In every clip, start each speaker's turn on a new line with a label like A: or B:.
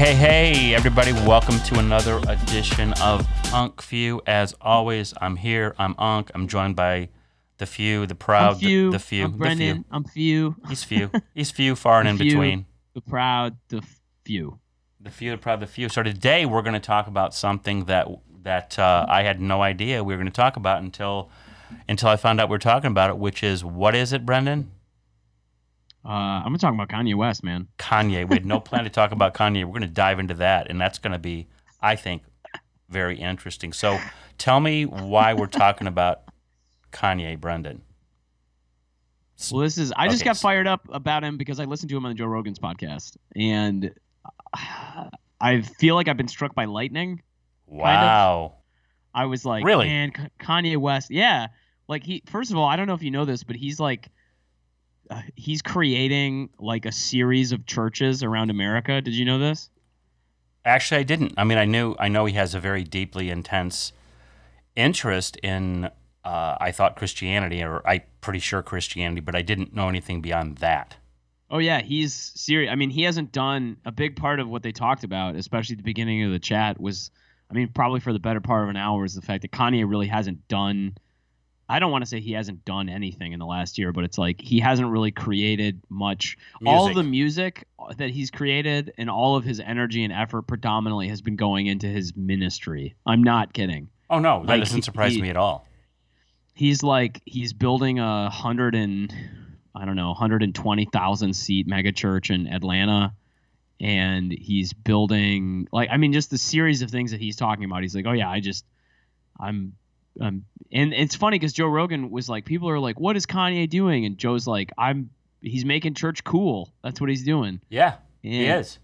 A: hey, hey, everybody, welcome to another edition of Unk Few. As always, I'm here, I'm Unk, I'm joined by the few, the proud,
B: few.
A: the, the few,
B: I'm
A: the
B: Brendan.
A: few.
B: I'm few.
A: He's few. He's few, far and in
B: few.
A: between.
B: The proud. The few.
A: The few, the proud, the few. So today we're going to talk about something that that uh, I had no idea we were going to talk about until until I found out we are talking about it, which is what is it, Brendan?
B: Uh, I'm gonna talk about Kanye West, man.
A: Kanye. We had no plan to talk about Kanye. We're going to dive into that, and that's going to be, I think, very interesting. So, tell me why we're talking about Kanye, Brendan.
B: Well, this is. I just got fired up about him because I listened to him on the Joe Rogan's podcast, and I feel like I've been struck by lightning.
A: Wow.
B: I was like,
A: Really?
B: man, K- Kanye West, yeah. Like he, first of all, I don't know if you know this, but he's like, uh, he's creating like a series of churches around America. Did you know this?
A: Actually, I didn't. I mean, I knew. I know he has a very deeply intense interest in. Uh, I thought Christianity, or I'm pretty sure Christianity, but I didn't know anything beyond that.
B: Oh yeah, he's serious. I mean, he hasn't done a big part of what they talked about, especially at the beginning of the chat. Was I mean, probably for the better part of an hour is the fact that Kanye really hasn't done. I don't want to say he hasn't done anything in the last year, but it's like he hasn't really created much. All of the music uh, that he's created and all of his energy and effort predominantly has been going into his ministry. I'm not kidding.
A: Oh no, that
B: Like,
A: doesn't surprise
B: he-
A: me at all.
B: he's like he's building a hundred and I don't know, hundred and twenty thousand seat mega church in Atlanta, and he's building like I mean just the series of things that he's talking about. He's like, oh yeah, I just I'm um and it's funny because Joe Rogan was like, people are like, what is Kanye doing? And Joe's like, I'm he's making church cool. That's what he's doing.
A: Yeah,
B: And
A: he is.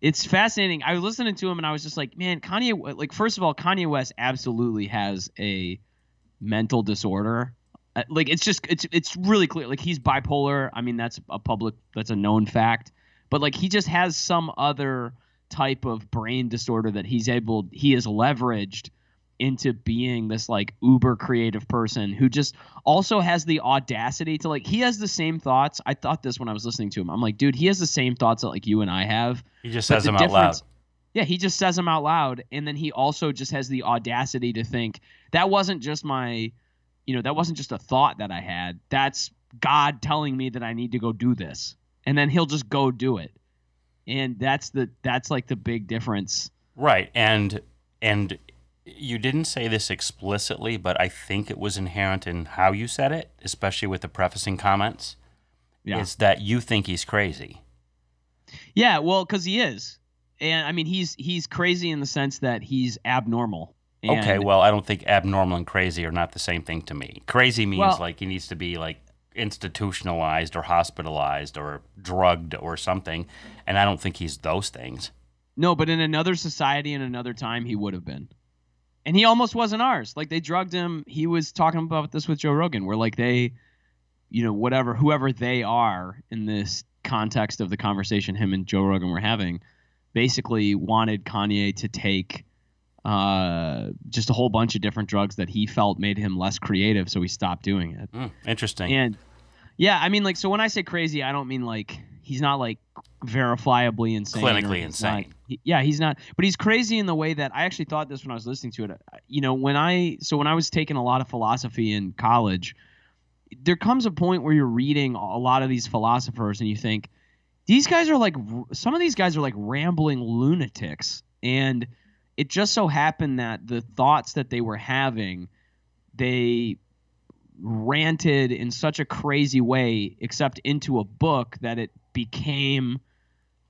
B: it's fascinating. I was listening to him and I was just like, man, Kanye. Like, first of all, Kanye West absolutely has a mental disorder. Uh, Like, it's just it's it's really clear. Like, he's bipolar. I mean, that's a public that's a known fact. But like, he just has some other type of brain disorder that he's able he has leveraged into being this like uber creative person who just also has the audacity to like he has the same thoughts. I thought this when I was listening to him. I'm like, dude, he has the same thoughts that like you and I have.
A: He just says
B: the
A: them out loud.
B: Yeah, he just says them out loud, and then he also just has the audacity to think that wasn't just my, you know, that wasn't just a thought that I had. That's God telling me that I need to go do this, and then he'll just go do it, and that's the that's like the big difference.
A: Right, and and you didn't say this explicitly, but I think it was inherent in how you said it, especially with the prefacing comments.
B: Yeah.
A: Is that you think he's crazy?
B: Yeah, well, because he is, and I mean he's he's crazy in the sense that he's abnormal. And,
A: okay, well, I don't think abnormal and crazy are not the same thing to me. Crazy means
B: Well-
A: like he needs to be like institutionalized or hospitalized or drugged or something, and I don't think he's those things.
B: No, but in another society in another time, he would have been. And he almost wasn't ours. Like they drugged him. He was talking about this with Joe Rogan, where like they, you know, whatever, whoever they are in this context of the conversation him and Joe Rogan were having, basically wanted Kanye to take uh, just a whole bunch of different drugs that he felt made him less creative, so he stopped doing it.
A: Hmm, interesting.
B: And yeah, I mean, like, so when I say crazy, I don't mean like he's not like verifiably insane,
A: Clinically insane.
B: He- yeah, he's not. But he's crazy in the way that I actually thought this when I was listening to it. You know, when I so when I was taking a lot of philosophy in college, there comes a point where you're reading a lot of these philosophers and you think these guys are like some of these guys are like rambling lunatics and it just so happened that the thoughts that they were having they ranted in such a crazy way except into a book that it became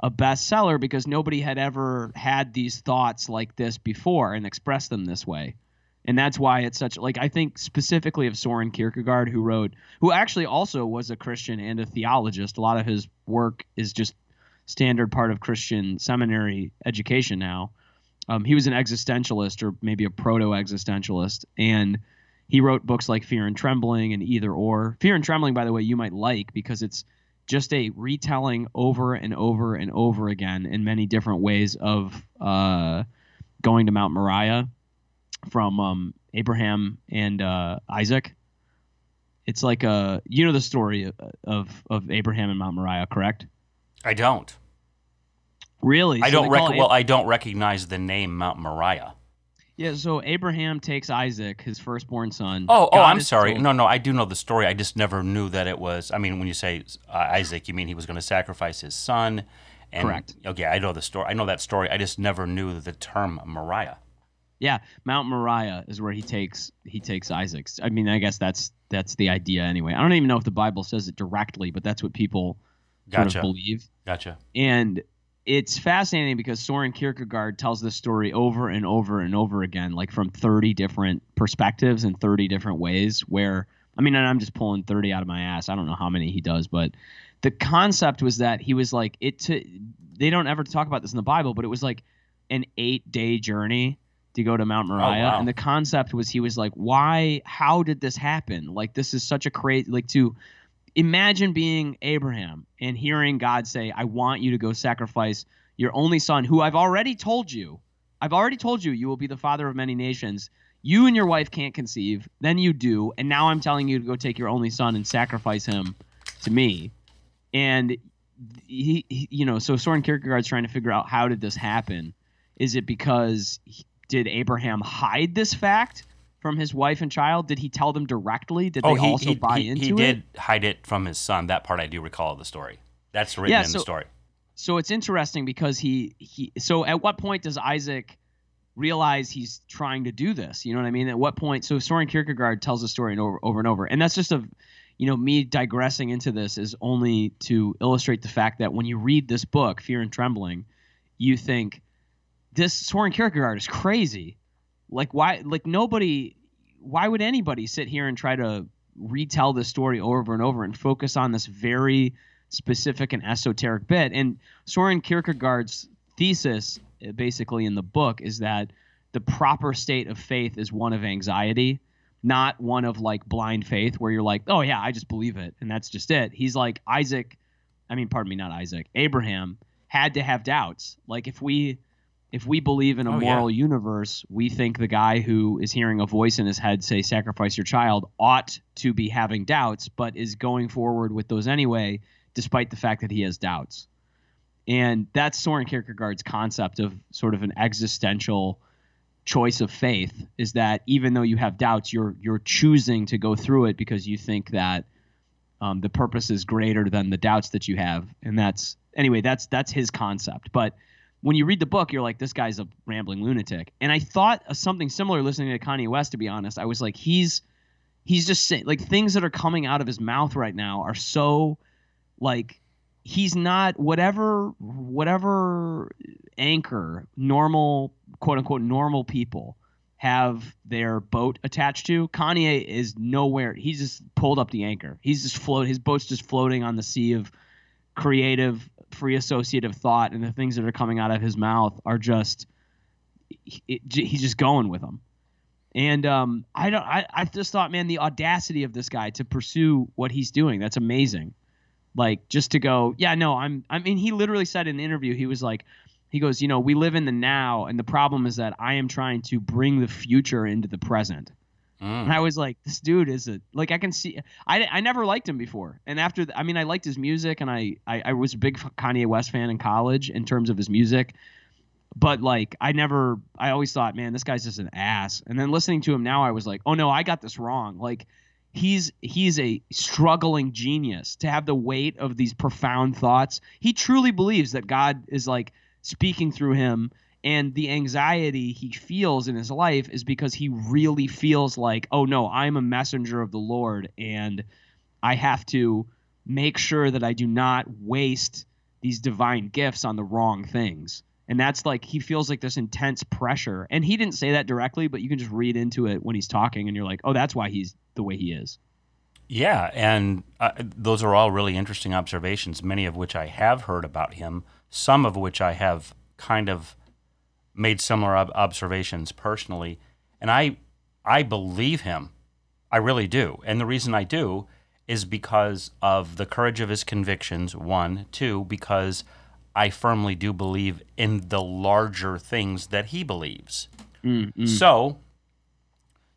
B: a bestseller because nobody had ever had these thoughts like this before and expressed them this way. And that's why it's such like i think specifically of soren kierkegaard who wrote who actually also was a christian and a theologist. A lot of his work is just standard part of christian seminary education now. Um, he was an existentialist or maybe a proto-existentialist. And he wrote books like fear and trembling and either or. Fear and trembling by the way you might like because it's just a retelling over and over and over again in many different ways of uh, going to mount moriah from um, abraham and uh, isaac it's like a you know the story of of, abraham and mount moriah correct
A: I don't.
B: Really?
A: I
B: So
A: don't rec- well, I don't recognize the name Mount Moriah.
B: Yeah. So Abraham takes Isaac, his firstborn son.
A: Oh, oh, I'm sorry.
B: told-
A: No, no, I do know the story. I just never knew that it was. I mean, when you say uh, Isaac, you mean he was going to sacrifice his son. And,
B: Correct.
A: Okay, I know the story. I know that story. I just never knew the term Moriah.
B: Yeah, Mount Moriah is where he takes he takes Isaac. I mean, I guess that's that's the idea anyway. I don't even know if the Bible says it directly, but that's what people sort of believe.
A: Gotcha.
B: And it's fascinating because Soren Kierkegaard tells this story over and over and over again, like from 30 different perspectives and 30 different ways. Where, I mean, and I'm just pulling 30 out of my ass. I don't know how many he does, but the concept was that he was like, it to, they don't ever talk about this in the Bible, but it was like an eight day journey to go to Mount oh, Moriah.
A: wow.
B: And the concept was he was like, why, how did this happen? Like, this is such a crazy, like, to, imagine being Abraham and hearing God say, I want you to go sacrifice your only son, who I've already told you, I've already told you, you will be the father of many nations. You and your wife can't conceive, then you do, and now I'm telling you to go take your only son and sacrifice him to me. And he, he you know, so Soren Kierkegaard's trying to figure out how did this happen? Is it because he- did Abraham hide this fact from his wife and child? Did he tell them directly? Did oh, they
A: oh, he,
B: also
A: he,
B: buy
A: he,
B: into
A: he
B: it?
A: did hide it from his son. That part I do recall of the story. That's written
B: Yeah,
A: in
B: so-
A: the story.
B: so it's interesting because he he so at what point does Isaac realize he's trying to do this? You know what I mean? At what point? So Soren Kierkegaard tells the story over, over and over, and that's just a you know me digressing into this is only to illustrate the fact that when you read this book, Fear and Trembling, you think this Soren Kierkegaard is crazy. Like why? Like nobody. Why would anybody sit here and try to retell this story over and over and focus on this very specific and esoteric bit? And Soren Kierkegaard's thesis, uh, basically in the book, is that the proper state of faith is one of anxiety, not one of like blind faith, where you're like, oh yeah, I just believe it, and that's just it. He's like Isaac, I mean, pardon me, not Isaac, Abraham had to have doubts. Like if we if we believe in a
A: Oh, yeah.
B: moral universe, we think the guy who is hearing a voice in his head say sacrifice your child ought to be having doubts, but is going forward with those anyway, despite the fact that he has doubts. And that's Soren Kierkegaard's concept of sort of an existential choice of faith is that even though you have doubts, you're you're choosing to go through it because you think that um, the purpose is greater than the doubts that you have, and that's anyway. That's that's his concept. But when you read the book, you're like, this guy's a rambling lunatic. And I thought of something similar listening to Kanye West. To be honest, I was like, he's he's just saying like things that are coming out of his mouth right now are so like he's not whatever whatever anchor normal quote unquote normal people have their boat attached to kanye is nowhere he's just pulled up the anchor he's just float his boat's just floating on the sea of creative free associative thought and the things that are coming out of his mouth are just it, he's just going with them and um, I don't. I, I just thought, man, the audacity of this guy to pursue what he's doing. That's amazing. Like just to go, yeah, no, I'm. I mean, he literally said in an interview, he was like, he goes, you know, we live in the now, and the problem is that I am trying to bring the future into the present. And
A: Mm.
B: I was like, this dude is a like I can see. I, I never liked him before, and after th- I mean, I liked his music, and I, I I was a big Kanye West fan in college in terms of his music, but like I never. I always thought, man, this guy's just an ass. And then listening to him now, I was like, oh no, I got this wrong. Like he's he's a struggling genius to have the weight of these profound thoughts. He truly believes that God is like speaking through him and the anxiety he feels in his life is because he really feels like, oh no, I'm a messenger of the Lord and I have to make sure that I do not waste these divine gifts on the wrong things. And that's like he feels like this intense pressure. And he didn't say that directly, but you can just read into it when he's talking and you're like, "Oh, that's why he's the way he is."
A: Yeah, and uh, those are all really interesting observations, many of which I have heard about him, some of which I have kind of made similar ob- observations personally, and I I believe him. I really do. And the reason I do is because of the courage of his convictions, one, two, because I firmly do believe in the larger things that he believes.
B: Mm, mm.
A: So,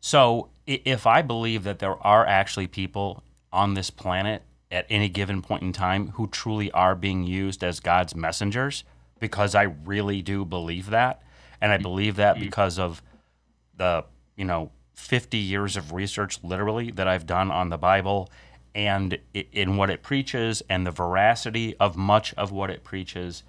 A: so if I believe that there are actually people on this planet at any given point in time who truly are being used as God's messengers, because I really do believe that, and I mm-hmm. believe that mm-hmm. because of the you know 50 years of research literally that I've done on the Bible and in what it preaches and the veracity of much of what it preaches.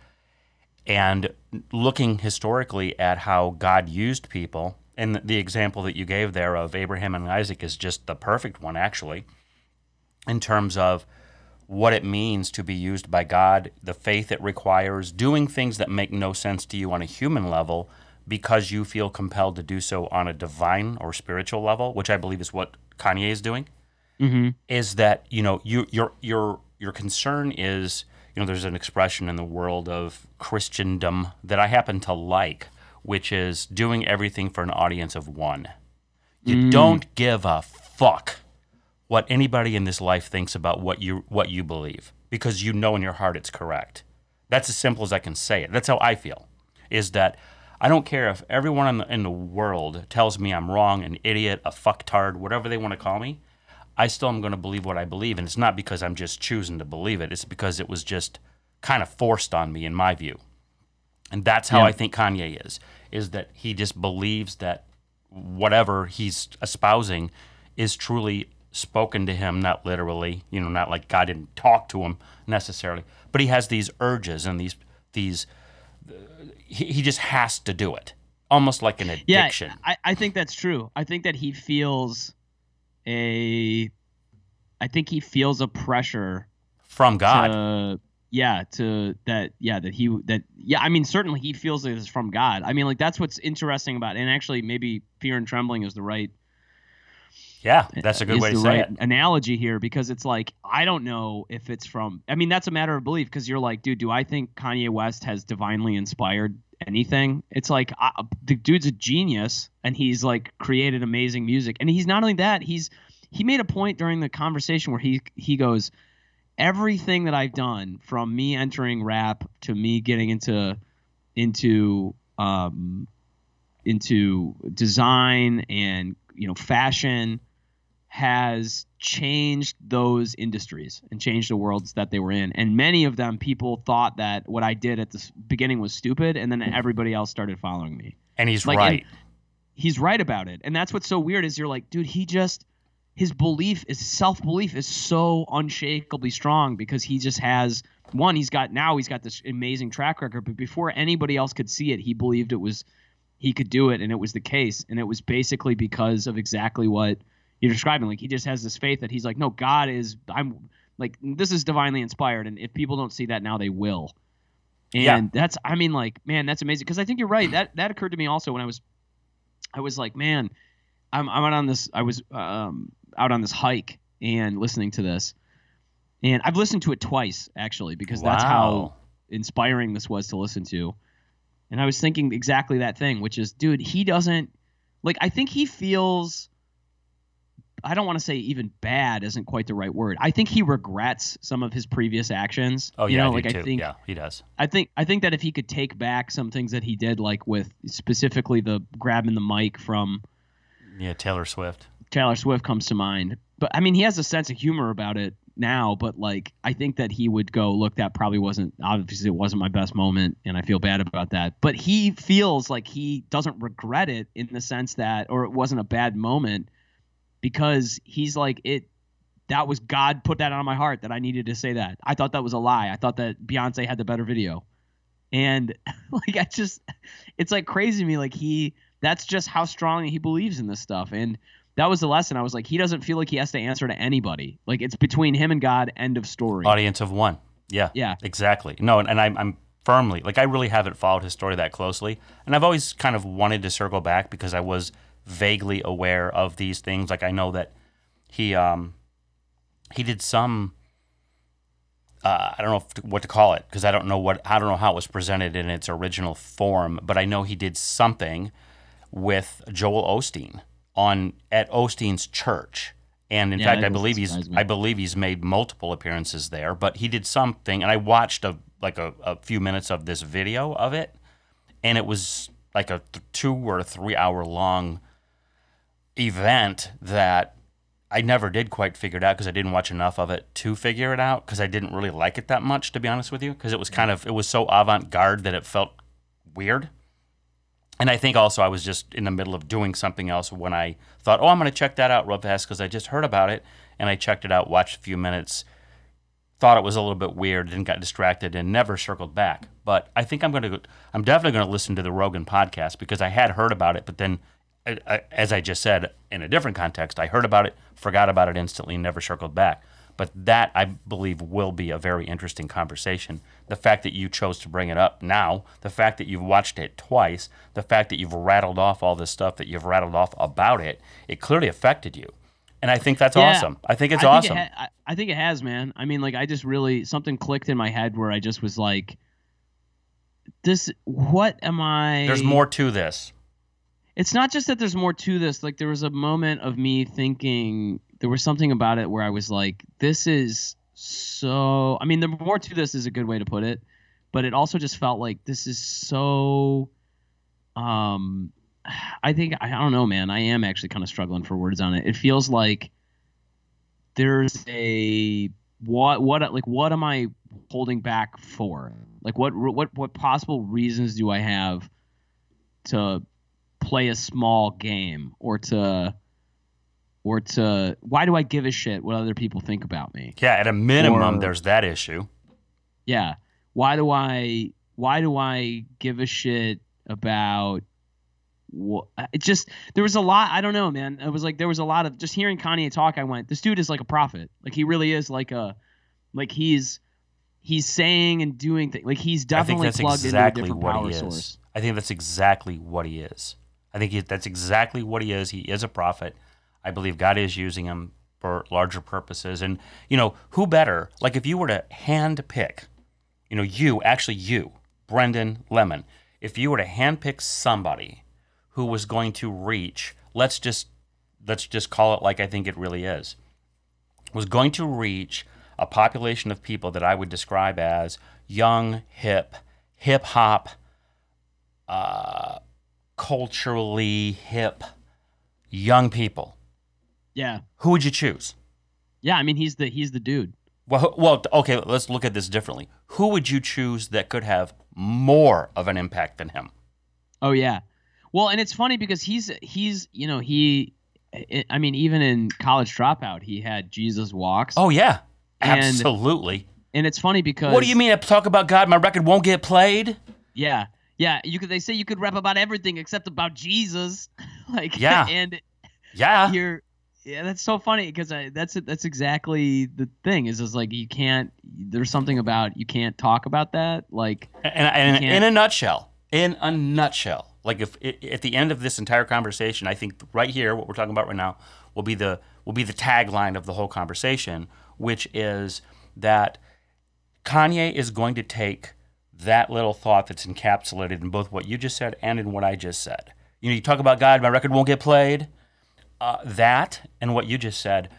A: And looking historically at how God used people and the example that you gave there of Abraham and Isaac is just the perfect one actually in terms of what it means to be used by God, the faith it requires, doing things that make no sense to you on a human level because you feel compelled to do so on a divine or spiritual level, which I believe is what Kanye is doing.
B: Mm-hmm.
A: Is that you know you your your your concern is you know there's an expression in the world of Christendom that I happen to like, which is doing everything for an audience of one. You don't give a fuck what anybody in this life thinks about what you what you believe because you know in your heart it's correct. That's as simple as I can say it. That's how I feel. Is that I don't care if everyone in the, in the world tells me I'm wrong, an idiot, a fucktard, whatever they want to call me. I still am going to believe what I believe, and it's not because I'm just choosing to believe it. It's because it was just kind of forced on me, in my view. And that's how
B: Yeah.
A: I think Kanye is. Is that he just believes that whatever he's espousing is truly spoken to him, not literally, you know, not like God didn't talk to him necessarily, but he has these urges and these these. He, he just has to do it, almost like an addiction.
B: Yeah, I, I think that's true. I think that he feels a, I think he feels a pressure
A: from God.
B: to, yeah, to that, yeah, that he, that, yeah, I mean, certainly he feels it is from God. I mean, like, that's what's interesting about, and actually, maybe fear and trembling is the right
A: yeah, that's a good way to say
B: right
A: it.
B: analogy here because it's like I don't know if it's from. I mean, that's a matter of belief because you're like, dude, do I think Kanye West has divinely inspired anything? It's like I, the dude's a genius and he's like created amazing music, and he's not only that, he's he made a point during the conversation where he he goes, everything that I've done from me entering rap to me getting into into um into design and you know fashion has changed those industries and changed the worlds that they were in. And many of them, people thought that what I did at the beginning was stupid, and then everybody else started following me.
A: And he's
B: like,
A: right.
B: He's right about it, and that's what's so weird is you're like, dude, he just his belief is self belief is so unshakably strong because he just has one. He's got now he's got this amazing track record, but before anybody else could see it, he believed it was he could do it, and it was the case, and it was basically because of exactly what you're describing. Like he just has this faith that he's like, no, God is I'm like this is divinely inspired, and if people don't see that now, they will. And
A: Yeah.
B: that's I mean, like, man, that's amazing. Because I think you're right. That that occurred to me also when I was I was like, man, I'm I'm out on this I was um out on this hike and listening to this. And I've listened to it twice actually, because that's how inspiring this was to listen to. And I was thinking exactly that thing, which is, dude, he doesn't like I think he feels I don't want to say even bad isn't quite the right word. I think he regrets some of his previous actions.
A: Oh
B: you
A: yeah,
B: know,
A: I
B: like
A: do too.
B: I think
A: yeah, he does.
B: I think I think that if he could take back some things that he did, like with specifically the grabbing the mic from
A: Yeah, Taylor Swift.
B: Taylor Swift comes to mind. But I mean, he has a sense of humor about it now. But like, I think that he would go, look, that probably wasn't obviously it wasn't my best moment, and I feel bad about that. But he feels like he doesn't regret it in the sense that, or it wasn't a bad moment because he's like it. That was God put that on my heart that I needed to say that. I thought that was a lie. I thought that Beyonce had the better video, and like I just, it's like crazy to me. Like he, that's just how strongly he believes in this stuff, and that was the lesson. I was like, he doesn't feel like he has to answer to anybody. Like it's between him and God. End of story.
A: Audience of one. Yeah.
B: Yeah.
A: Exactly. No, and, and I'm, I'm firmly like I really haven't followed his story that closely, and I've always kind of wanted to circle back because I was vaguely aware of these things. Like I know that he um he did some. Uh, I don't know if, what to call it because I don't know what I don't know how it was presented in its original form, but I know he did something with Joel Osteen on at Osteen's church, and in
B: Yeah,
A: fact,
B: that
A: I believe he's
B: me.
A: I believe he's made multiple appearances there. But he did something, and I watched a like a, a few minutes of this video of it, and it was like a th- two or three hour long event that I never did quite figure it out because I didn't watch enough of it to figure it out because I didn't really like it that much, to be honest with you, because it was kind of it was so avant garde that it felt weird. And I think also I was just in the middle of doing something else when I thought, oh, I'm going to check that out real fast because I just heard about it, and I checked it out, watched a few minutes, thought it was a little bit weird, and got distracted, and never circled back. But I think I'm going to, I'm definitely going to listen to the Rogan podcast because I had heard about it, but then as I just said in a different context, I heard about it, forgot about it instantly, and never circled back. But that I believe will be a very interesting conversation. The fact that you chose to bring it up now, the fact that you've watched it twice, the fact that you've rattled off all this stuff that you've rattled off about it, it clearly affected you. And I think that's yeah, awesome. I think it's I think awesome. It
B: ha- I think it has, man. I mean, like, I just really, something clicked in my head where I just was like, this, what am I?
A: There's more to this
B: it's not just that there's more to this. Like there was a moment of me thinking there was something about it where I was like, this is so. I mean, the more to this is a good way to put it, but it also just felt like this is so. Um, I think I don't know, man. I am actually kind of struggling for words on it. It feels like there's a what what like what am I holding back for? Like what what what possible reasons do I have to play a small game or to or to why do I give a shit what other people think about me?
A: Yeah, at a minimum, or, there's that issue.
B: Yeah, why do I why do I give a shit about what? It just there was a lot. I don't know, man. It was like there was a lot of just hearing Kanye talk. I went, this dude is like a prophet. Like he really is like a like he's he's saying and doing things. Like he's definitely plugged exactly into a different power source.
A: I think that's exactly what he is. I think he, that's exactly what he is. He is a prophet. I believe God is using him for larger purposes. And, you know, who better? Like if you were to hand pick, you know, you, actually you, Brendan Lemon, if you were to hand pick somebody who was going to reach, let's just let's just call it like I think it really is, was going to reach a population of people that I would describe as young, hip, hip hop, uh, culturally hip young people.
B: Yeah.
A: Who would you choose?
B: Yeah, I mean he's the he's the dude.
A: Well, well, okay. Let's look at this differently. Who would you choose that could have more of an impact than him?
B: Oh yeah. Well, and it's funny because he's he's you know he, I mean even in College Dropout he had Jesus Walks.
A: Oh yeah, absolutely.
B: And, and it's funny because
A: what do you mean? I talk about God, my record won't get played.
B: Yeah, yeah, you could. They say you could rap about everything except about Jesus. like
A: yeah,
B: and
A: yeah,
B: you're yeah. That's so funny because that's that's exactly the thing. Is is like you can't. There's something about you can't talk about that. Like
A: and, and in a nutshell, in a nutshell, like if at the end of this entire conversation, I think right here, what we're talking about right now, will be the will be the tagline of the whole conversation, which is that Kanye is going to take that little thought that's encapsulated in both what you just said and in what I just said. You know, you talk about God, my record won't get played. Uh, that and what you just said,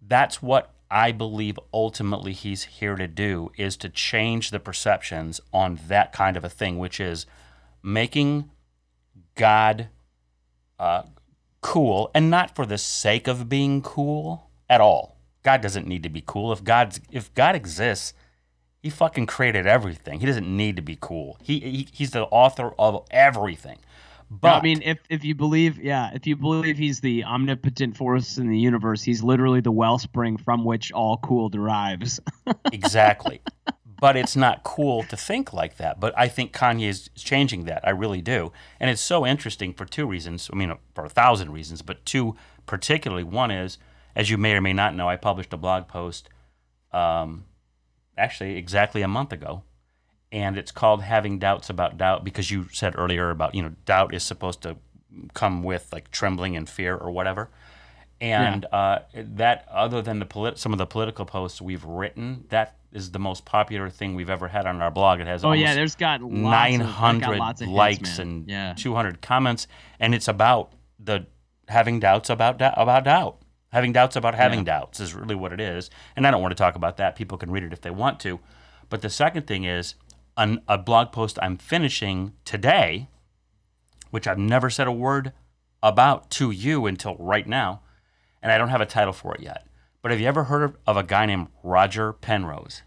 A: that's what I believe ultimately he's here to do is to change the perceptions on that kind of a thing, which is making God uh, cool and not for the sake of being cool at all. God doesn't need to be cool. If God's if God exists, he fucking created everything. He doesn't need to be cool. He, he he's the author of everything. But no,
B: I mean, if if you believe, yeah, if you believe he's the omnipotent force in the universe, he's literally the wellspring from which all cool derives.
A: exactly. But it's not cool to think like that. But I think Kanye is changing that. I really do. And it's so interesting for two reasons. I mean, for a thousand reasons, but two particularly. One is, as you may or may not know, I published a blog post um, actually exactly a month ago. And it's called Having Doubts About Doubt because you said earlier about, you know, doubt is supposed to come with like trembling and fear or whatever. And yeah. uh, that, other than the polit- some of the political posts we've written, that is the most popular thing we've ever had on our blog. It has
B: oh yeah, there's got
A: 900
B: of,
A: likes
B: hits,
A: and
B: yeah.
A: 200 comments, and it's about the having doubts about doubt about doubt. Having doubts about having yeah. doubts is really what it is. And I don't want to talk about that. People can read it if they want to. But the second thing is an, a blog post I'm finishing today, which I've never said a word about to you until right now. and I don't have a title for it yet. But have you ever heard of, of a guy named Roger Penrose?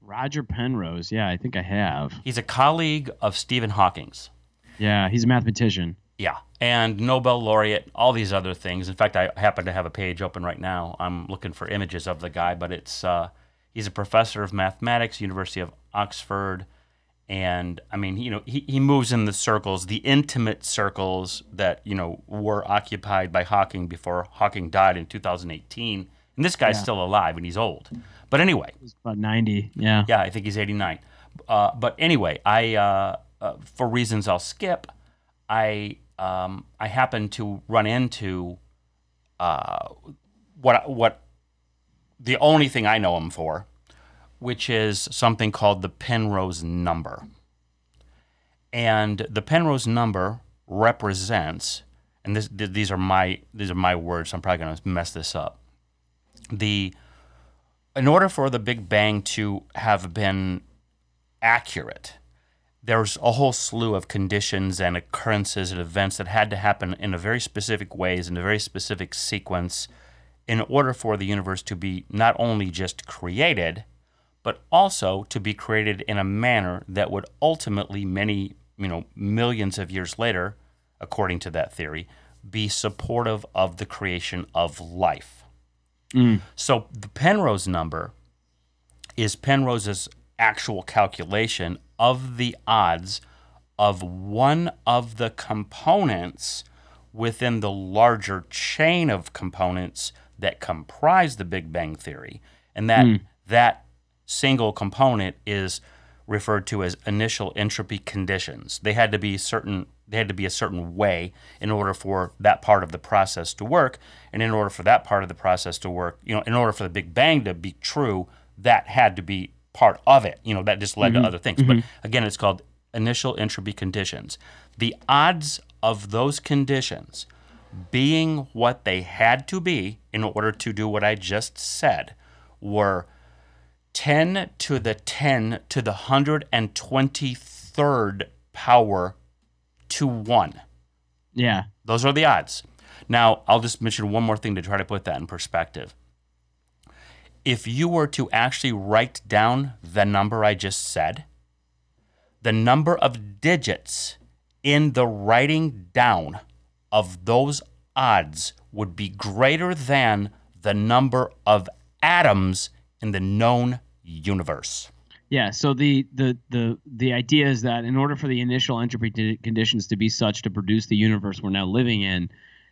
B: Roger Penrose. Yeah, I think I have.
A: He's a colleague of Stephen Hawking's.
B: Yeah, he's a mathematician.
A: Yeah, and Nobel laureate, all these other things. In fact, I happen to have a page open right now. I'm looking for images of the guy, but it's uh, he's a professor of mathematics, University of Oxford, and I mean, you know, he, he moves in the circles, the intimate circles that you know were occupied by Hawking before Hawking died in 2018. And this guy's
B: Yeah.
A: still alive, and he's old. But anyway,
B: He's about 90. Yeah.
A: yeah, I think he's 89. Uh, but anyway, I uh, uh, for reasons I'll skip, I um, I happened to run into uh, what what the only thing I know him for, which is something called the Penrose number. And the Penrose number represents, and this th- these are my these are my words. So I'm probably going to mess this up. The in order for the Big Bang to have been accurate, there's a whole slew of conditions and occurrences and events that had to happen in a very specific ways in a very specific sequence in order for the universe to be not only just created but also to be created in a manner that would ultimately many you know millions of years later according to that theory be supportive of the creation of life. Mm. So the Penrose number is Penrose's actual calculation of the odds of one of the components within the larger chain of components that comprise the Big Bang theory. And that hmm. that single component is referred to as initial entropy conditions. They had to be certain they had to be a certain way in order for that part of the process to work. And in order for that part of the process to work, you know, in order for the Big Bang to be true, that had to be part of it. You know, that just led to mm-hmm. other things. But mm-hmm. again, it's called initial entropy conditions. The odds of those conditions being what they had to be in order to do what I just said were 10 to the 10 to the 123rd power to 1.
B: Yeah.
A: Those are the odds. Now, I'll just mention one more thing to try to put that in perspective. If you were to actually write down the number I just said, the number of digits in the writing down of those odds would be greater than the number of atoms in the known universe.
B: Yeah, so the, the the the idea is that in order for the initial entropy conditions to be such to produce the universe we're now living in,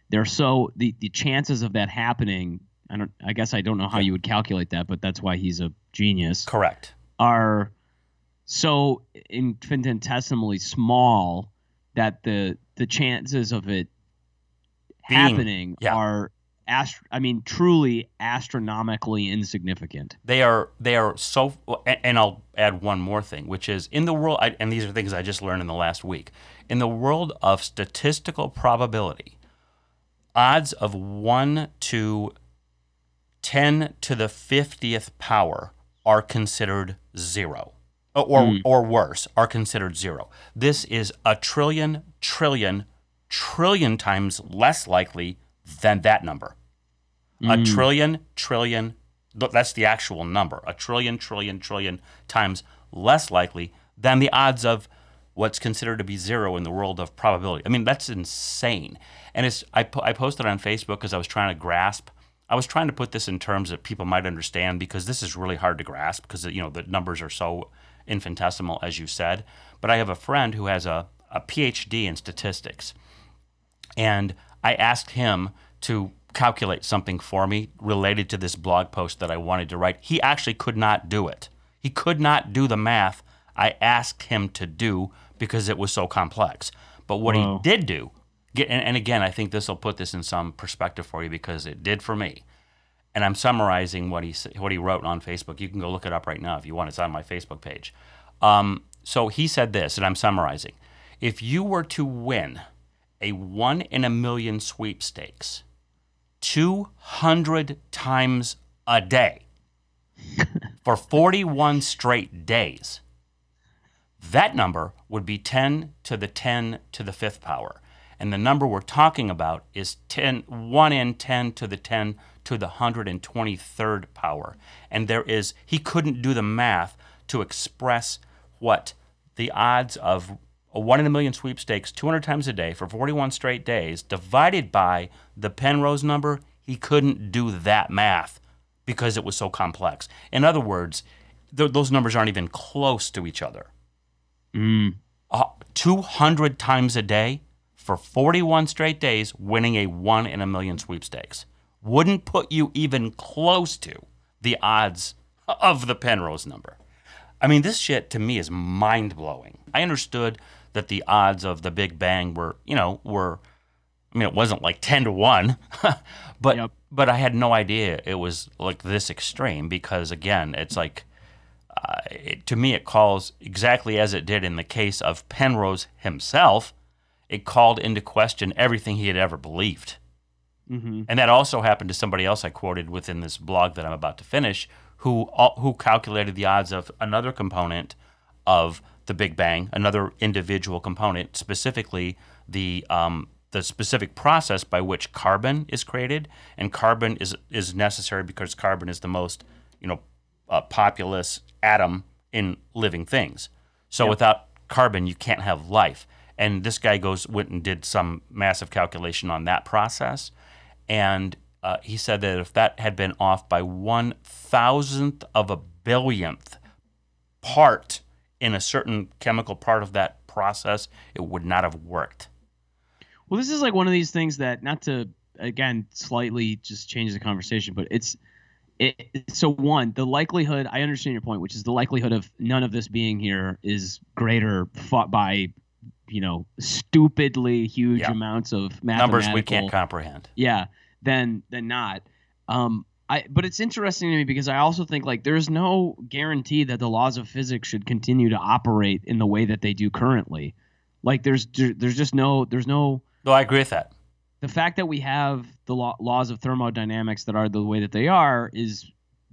B: they're so the, the chances of that happening. I don't. I guess I don't know how you would calculate that, but that's why he's a genius.
A: Correct.
B: Are so infinitesimally small that the the chances of it
A: Being-
B: happening
A: yeah.
B: are ast- I mean, truly astronomically insignificant.
A: they are they are so and, and i'll add one more thing which is in the world I, and these are things i just learned in the last week in the world of statistical probability odds of 1 to 10 to the 50th power are considered zero uh, or or, or worse are considered zero this is a trillion trillion trillion times less likely than that number a hmm. trillion, trillion, that's the actual number, a trillion, trillion, trillion times less likely than the odds of what's considered to be zero in the world of probability. I mean, that's insane. And it's I, po- I posted on Facebook because I was trying to grasp. I was trying to put this in terms that people might understand because this is really hard to grasp because you know the numbers are so infinitesimal as you said. But I have a friend who has a, a PhD in statistics, and I asked him to calculate something for me related to this blog post that I wanted to write. He actually could not do it. He could not do the math I asked him to do because it was so complex. But what
B: Whoa.
A: he did do, get- and, and again, I think this will put this in some perspective for you because it did for me. And I'm summarizing what he what he wrote on Facebook. You can go look it up right now if you want. It's on my Facebook page. Um, so he said this, and I'm summarizing. If you were to win a one in a million sweepstakes 200 times a day for 41 straight days, that number would be 10 to the 10 to the fifth power. And the number we're talking about is 10, 1 in 10 to the 10 to the 123rd power. And there is, he couldn't do the math to express what the odds of a 1 in a million sweepstakes 200 times a day for 41 straight days divided by the Penrose number. He couldn't do that math because it was so complex. In other words, th- those numbers aren't even close to each other.
B: Mm.
A: Uh, 200 times a day for 41 straight days, winning a one in a million sweepstakes wouldn't put you even close to the odds of the Penrose number. I mean, this shit to me is mind blowing. I understood that the odds of the Big Bang were, you know, were, I mean, it wasn't like 10 to 1, but,
B: Yep.
A: but I had no idea it was like this extreme because, again, it's like, uh, it, to me, it calls exactly as it did in the case of Penrose himself. It called into question everything he had ever believed.
B: hmm
A: And that also happened to somebody else I quoted within this blog that I'm about to finish, who who calculated the odds of another component of the Big Bang, another individual component, specifically the um, the specific process by which carbon is created, and carbon is is necessary because carbon is the most you know uh, populous atom in living things. So
B: Yep.
A: without carbon, you can't have life. And this guy goes went and did some massive calculation on that process, and uh, he said that if that had been off by one thousandth of a billionth part in a certain chemical part of that process, it would not have worked.
B: Well, this is like one of these things that, not to again slightly just change the conversation, but it's it. So one, the likelihood. I understand your point, which is the likelihood of none of this being here is greater fought by, you know, stupidly huge
A: Yeah.
B: amounts of
A: Numbers we can't comprehend.
B: yeah than than not um i but it's interesting to me because i also think like there's no guarantee that the laws of physics should continue to operate in the way that they do currently like there's there's just no there's no
A: No, I agree with that.
B: the fact that we have the law, laws of thermodynamics that are the way that they are is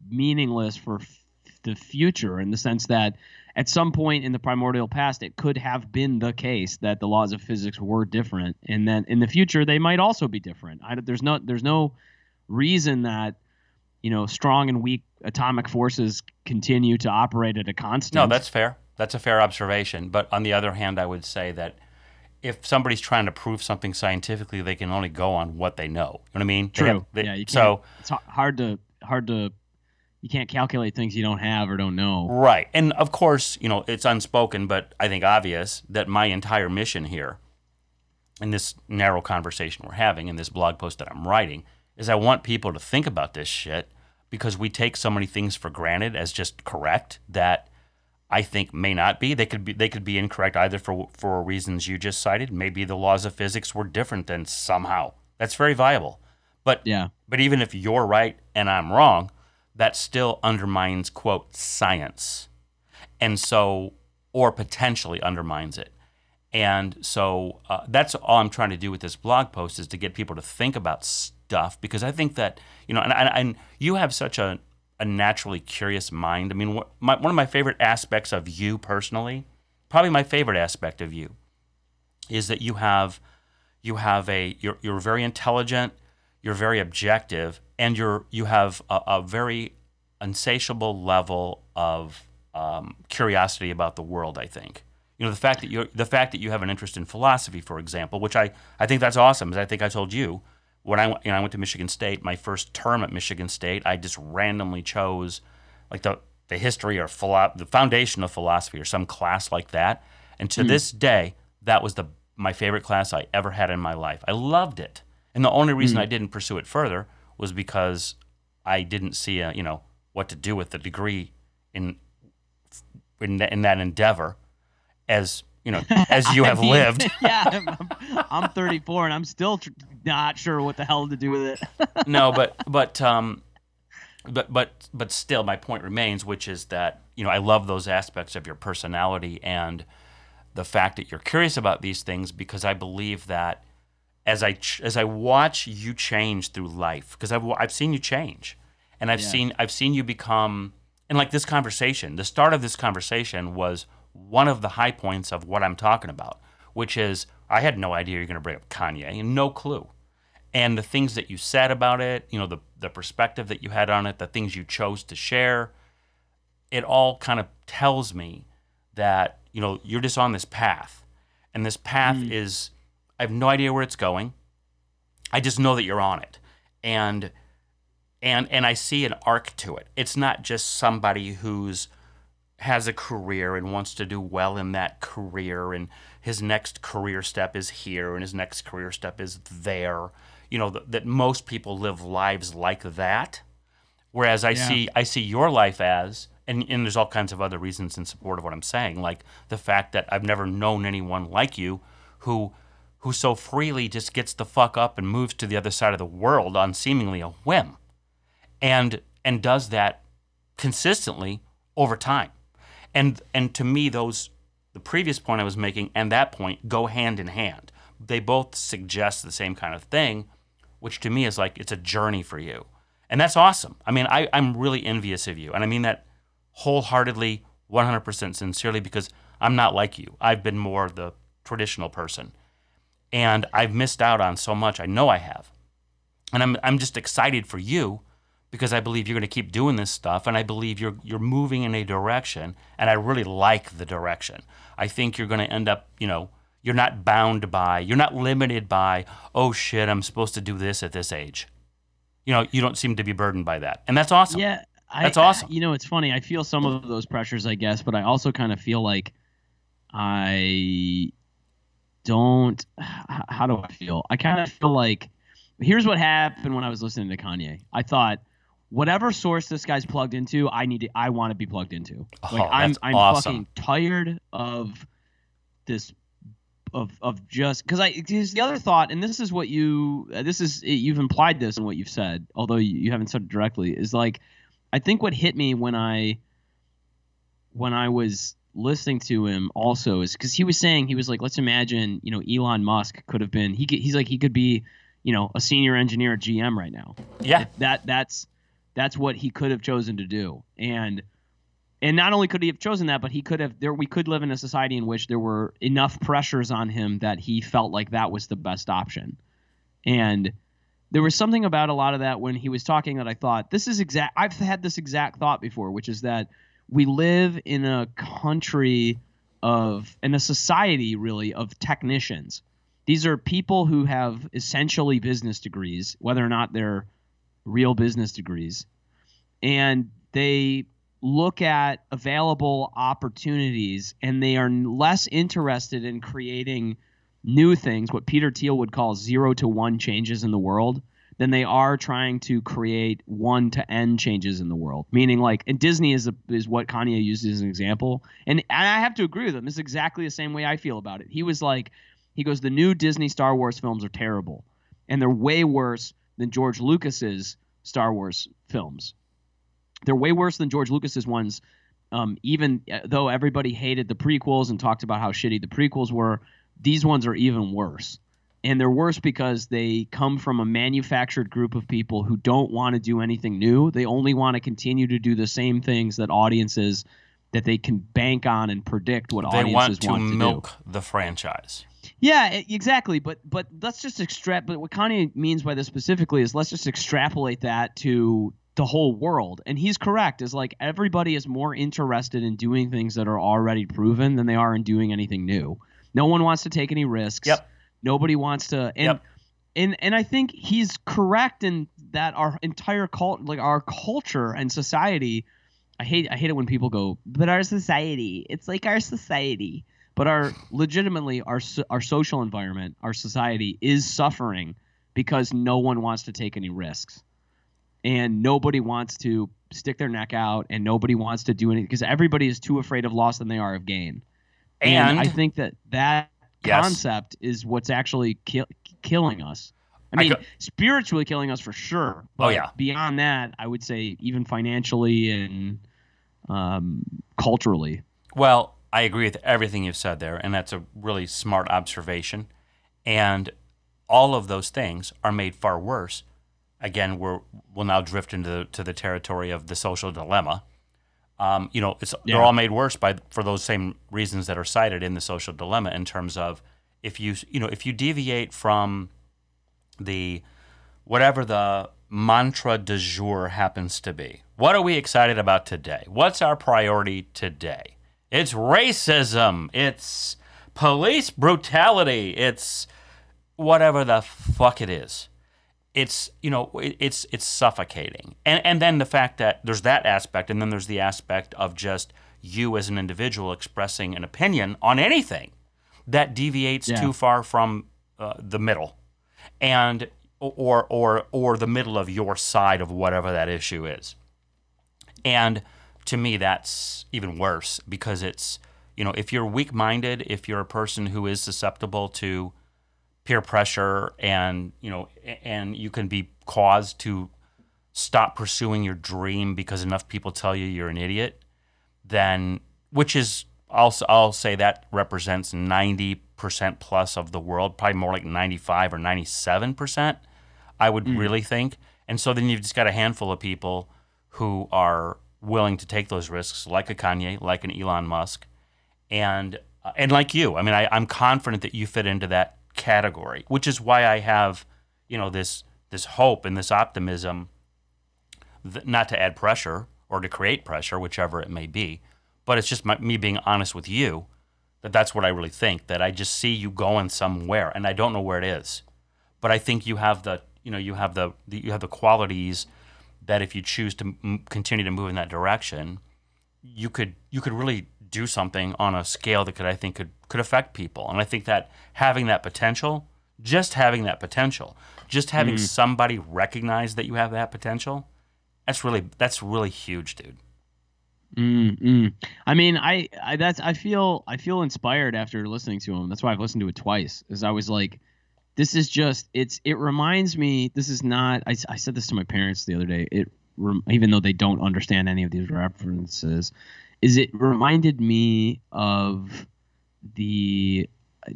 B: meaningless for f- the future in the sense that at some point in the primordial past it could have been the case that the laws of physics were different and then in the future they might also be different I, there's no there's no reason that you know strong and weak atomic forces continue to operate at a constant
A: No, that's fair. That's a fair observation. But on the other hand, I would say that if somebody's trying to prove something scientifically, they can only go on what they know. You know what I mean? They
B: true
A: have- they-
B: yeah
A: so
B: it's hard to hard to you can't calculate things you don't have or don't know
A: Right. And of course, you know, it's unspoken, but I think obvious that my entire mission here in this narrow conversation we're having, in this blog post that I'm writing, is I want people to think about this shit because we take so many things for granted as just correct that I think may not be. They could be they could be incorrect either for for reasons you just cited. Maybe the laws of physics were different than somehow. That's very viable. But
B: yeah
A: but even if you're right and I'm wrong, that still undermines, quote, science. And so, or potentially undermines it. And so uh, that's all I'm trying to do with this blog post is to get people to think about stuff because I think that, you know, and, and, and you have such a, a naturally curious mind. I mean, wh- my, one of my favorite aspects of you personally, probably my favorite aspect of you, is that you have you have a you're, you're very intelligent you're very objective and you're you have a, a very insatiable level of um, curiosity about the world i think you know the fact that you the fact that you have an interest in philosophy for example which i i think that's awesome as i think i told you when i went- you know i went to michigan state my first term at michigan state i just randomly chose like the the history or philo- the foundation of philosophy or some class like that and to this day that was the my favorite class I ever had in my life. I loved it. And the only reason I didn't pursue it further was because I didn't see a, you know what to do with the degree in in, in that endeavor as you know as you have
B: mean,
A: lived.
B: yeah, I'm, I'm 34 and I'm still tr- not sure what the hell to do with it.
A: no, but but um, but but but still, my point remains, which is that you know I love those aspects of your personality and the fact that you're curious about these things because I believe that as I ch- as I watch you change through life because I've I've seen you change and I've
B: Yeah.
A: seen I've seen you become and like this conversation the start of this conversation was one of the high points of what I'm talking about which is I had no idea you're going to bring up Kanye, and no clue. And the things that you said about it, you know, the the perspective that you had on it, the things you chose to share, it all kind of tells me that you know you're just on this path, and this path
B: Mm.
A: is I have no idea where it's going. I just know that you're on it, and and and I see an arc to it. It's not just somebody who's has a career and wants to do well in that career and his next career step is here and his next career step is there you know th- that most people live lives like that whereas i
B: Yeah.
A: see i see your life as and, and there's all kinds of other reasons in support of what i'm saying like the fact that i've never known anyone like you who who so freely just gets the fuck up and moves to the other side of the world on seemingly a whim and and does that consistently over time. And and to me those the previous point i was making and that point go hand in hand. They both suggest the same kind of thing which to me is like it's a journey for you. And that's awesome. I mean I, i'm really envious of you. And i mean that wholeheartedly 100% sincerely because i'm not like you. I've been more the traditional person and i've missed out on so much i know i have and i'm, I'm just excited for you because I believe you're going to keep doing this stuff, and I believe you're you're moving in a direction, and I really like the direction. I think you're going to end up, you know, you're not bound by, you're not limited by, oh shit, I'm supposed to do this at this age. You know, you don't seem to be burdened by that, and that's awesome.
B: Yeah, I,
A: That's awesome.
B: You know, it's funny. I feel some of those pressures, I guess, but I also kind of feel like I don't. How do I feel? I kind of feel like here's what happened when I was listening to Kanye. I thought. Whatever source this guy's plugged into, I need to. I want to be plugged into. Oh, like
A: Oh,
B: I'm, I'm
A: awesome.
B: fucking tired of this of of just because I because the other thought, and this is what you this is you've implied this in what you've said, although you, you haven't said it directly, is like I think what hit me when I when I was listening to him also is because he was saying he was like, let's imagine you know Elon Musk could have been he could, he's like he could be you know a senior engineer at GM right now.
A: yeah,
B: That that's that's what he could have chosen to do, and and not only could he have chosen that, but he could have there we could live in a society in which there were enough pressures on him that he felt like that was the best option. And there was something about a lot of that when he was talking that I thought this is exact I've had this exact thought before, which is that we live in a country of in a society really of technicians. These are people who have essentially business degrees, whether or not they're real business degrees. And they look at available opportunities and they are less interested in creating new things, what Peter Thiel would call zero to one changes in the world, than they are trying to create one to end changes in the world. Meaning, like, and Disney is a, is what Kanye uses as an example, and, and I have to agree with him. It's exactly the same way I feel about it. He was like, he goes, the new Disney Star Wars films are terrible, and they're way worse than George Lucas's Star Wars films. They're way worse than George Lucas's ones. Um, even uh, though everybody hated the prequels and talked about how shitty the prequels were, these ones are even worse. And they're worse because they come from a manufactured group of people who don't want to do anything new. They only want to continue to do the same things that audiences that they can bank on and predict what
A: they
B: audiences
A: want to
B: want to do.
A: milk the franchise.
B: Yeah, exactly. But but let's just extract. But what Kanye means by this specifically is let's just extrapolate that to the whole world. And he's correct. Is like everybody is more interested in doing things that are already proven than they are in doing anything new. No one wants to take any risks.
A: Yep.
B: Nobody wants to. And
A: Yep.
B: and and I think he's correct in that our entire cult, like our culture and society. I hate I hate it when people go, but our society. It's like our society but our legitimately our our social environment, our society is suffering because no one wants to take any risks, and nobody wants to stick their neck out, and nobody wants to do anything because everybody is too afraid of loss than they are of gain.
A: And,
B: I think that that
A: Yes.
B: concept is what's actually kill, killing us. I
A: I
B: mean,
A: co-
B: spiritually killing us for sure. But
A: Oh, yeah.
B: Beyond that, I would say even financially and um, culturally.
A: Well, I agree with everything you've said there, and that's a really smart observation. And all of those things are made far worse. Again, we're, we'll now drift into the, to the territory of the social dilemma. Um, you know, it's,
B: Yeah.
A: they're all made worse by for those same reasons that are cited in the social dilemma in terms of if you you know if you deviate from the whatever the mantra du jour happens to be. What are we excited about today? What's our priority today? It's racism. It's police brutality. It's whatever the fuck it is. It's you know it, it's it's suffocating, and and then the fact that there's that aspect, and then there's the aspect of just you as an individual expressing an opinion on anything that deviates
B: Yeah.
A: too far from uh, the middle, and or or or the middle of your side of whatever that issue is. And to me, that's even worse because it's, you know, if you're weak minded, if you're a person who is susceptible to peer pressure and, you know, and you can be caused to stop pursuing your dream because enough people tell you you're an idiot, then, which is, I'll, I'll say that represents 90% plus of the world, probably more like 95 or 97%, I would really think. And so then you've just got a handful of people who are willing to take those risks, like a Kanye, like an Elon Musk, and uh, and like you. I mean, I, I'm confident that you fit into that category, which is why I have, you know, this this hope and this optimism. Not to add pressure or to create pressure, whichever it may be, but it's just my, me being honest with you that that's what I really think. That I just see you going somewhere, and I don't know where it is, but I think you have the you know you have the, the you have the qualities that if you choose to m- continue to move in that direction, you could you could really do something on a scale that could I think could could affect people. And I think that having that potential, just having that potential, just having somebody recognize that you have that potential, that's really that's really huge, dude.
B: Mm, mm. I mean, I, I that's I feel I feel inspired after listening to him. That's why I've listened to it twice. Is I was like, this is just it's it reminds me. This is not. I, I said this to my parents the other day. It even though they don't understand any of these references, is it reminded me of the.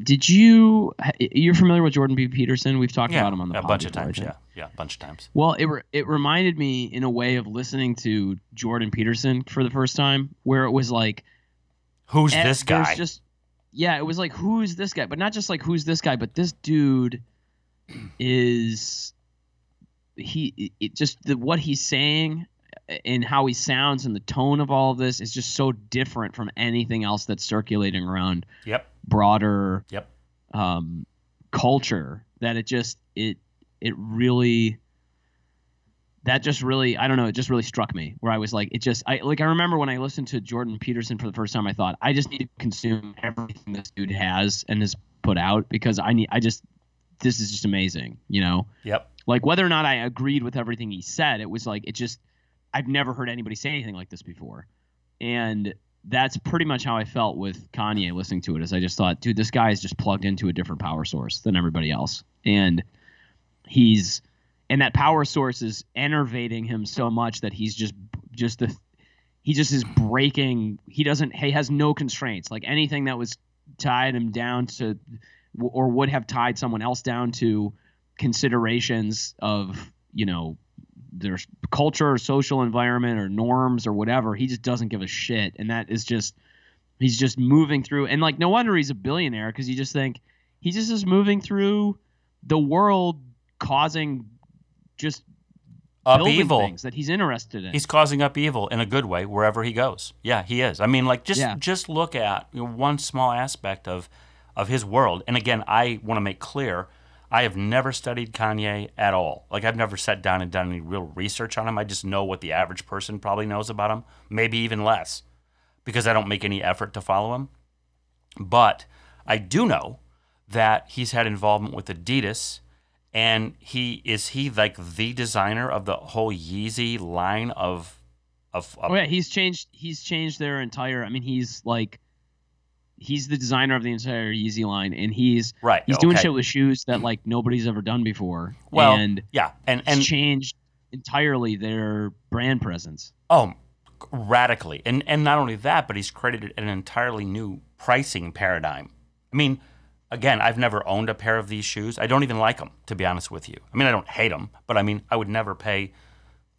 B: Did you you're familiar with Jordan B. Peterson? We've talked
A: Yeah,
B: about him on the
A: a bunch of times. Yeah, yeah, a bunch of times.
B: Well, it re- it reminded me in a way of listening to Jordan Peterson for the first time, where it was like,
A: Who's
B: eh,
A: this guy?
B: Just yeah, it was like who's this guy, but not just like who's this guy, but this dude is he it just the what he's saying and how he sounds and the tone of all of this is just so different from anything else that's circulating around
A: yep,
B: broader
A: yep.
B: um, culture that it just it it really that just really I don't know it just really struck me where I was like it just I like I remember when I listened to Jordan Peterson for the first time I thought I just need to consume everything this dude has and has put out because I need I just this is just amazing you know
A: Yep.
B: like whether or not I agreed with everything he said it was like it just I've never heard anybody say anything like this before and that's pretty much how I felt with Kanye listening to it. Is I just thought, dude, this guy is just plugged into a different power source than everybody else, and he's and that power source is enervating him so much that he's just just the he just is breaking. He doesn't. He has no constraints. Like anything that was tied him down to, or would have tied someone else down to considerations of you know their culture or social environment or norms or whatever. He just doesn't give a shit, and that is just he's just moving through. And like no wonder he's a billionaire because you just think he just is moving through the world, causing just
A: Upheaval.
B: things that he's interested in.
A: He's causing upheaval in a good way wherever he goes. Yeah, he is. I mean, like just
B: Yeah.
A: just look at you know, one small aspect of of his world. And again, I want to make clear, I have never studied Kanye at all. Like I've never sat down and done any real research on him. I just know what the average person probably knows about him, maybe even less, because I don't make any effort to follow him. But I do know that he's had involvement with Adidas and he is he like the designer of the whole Yeezy line of of, of
B: Oh yeah, he's changed. He's changed their entire. I mean, he's like, he's the designer of the entire Yeezy line, and he's
A: right.
B: he's doing
A: okay.
B: shit with shoes that like nobody's ever done before.
A: Well,
B: and
A: yeah, and
B: and changed entirely their brand presence.
A: oh, radically, and and not only that, but he's created an entirely new pricing paradigm. I mean, again, I've never owned a pair of these shoes. I don't even like them, to be honest with you. I mean, I don't hate them, but I mean, I would never pay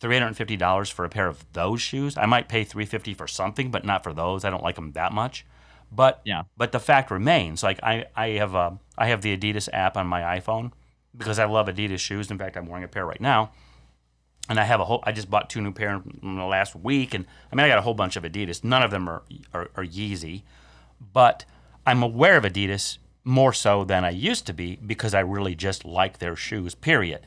A: three hundred and fifty dollars for a pair of those shoes. I might pay three fifty for something, but not for those. I don't like them that much. But
B: Yeah.
A: but the fact remains, like I I have a I have the Adidas app on my iPhone because I love Adidas shoes. In fact, I'm wearing a pair right now. And I have a whole. I just bought two new pair in the last week, and I mean I got a whole bunch of Adidas. None of them are are, are Yeezy, but I'm aware of Adidas more so than I used to be because I really just like their shoes. Period.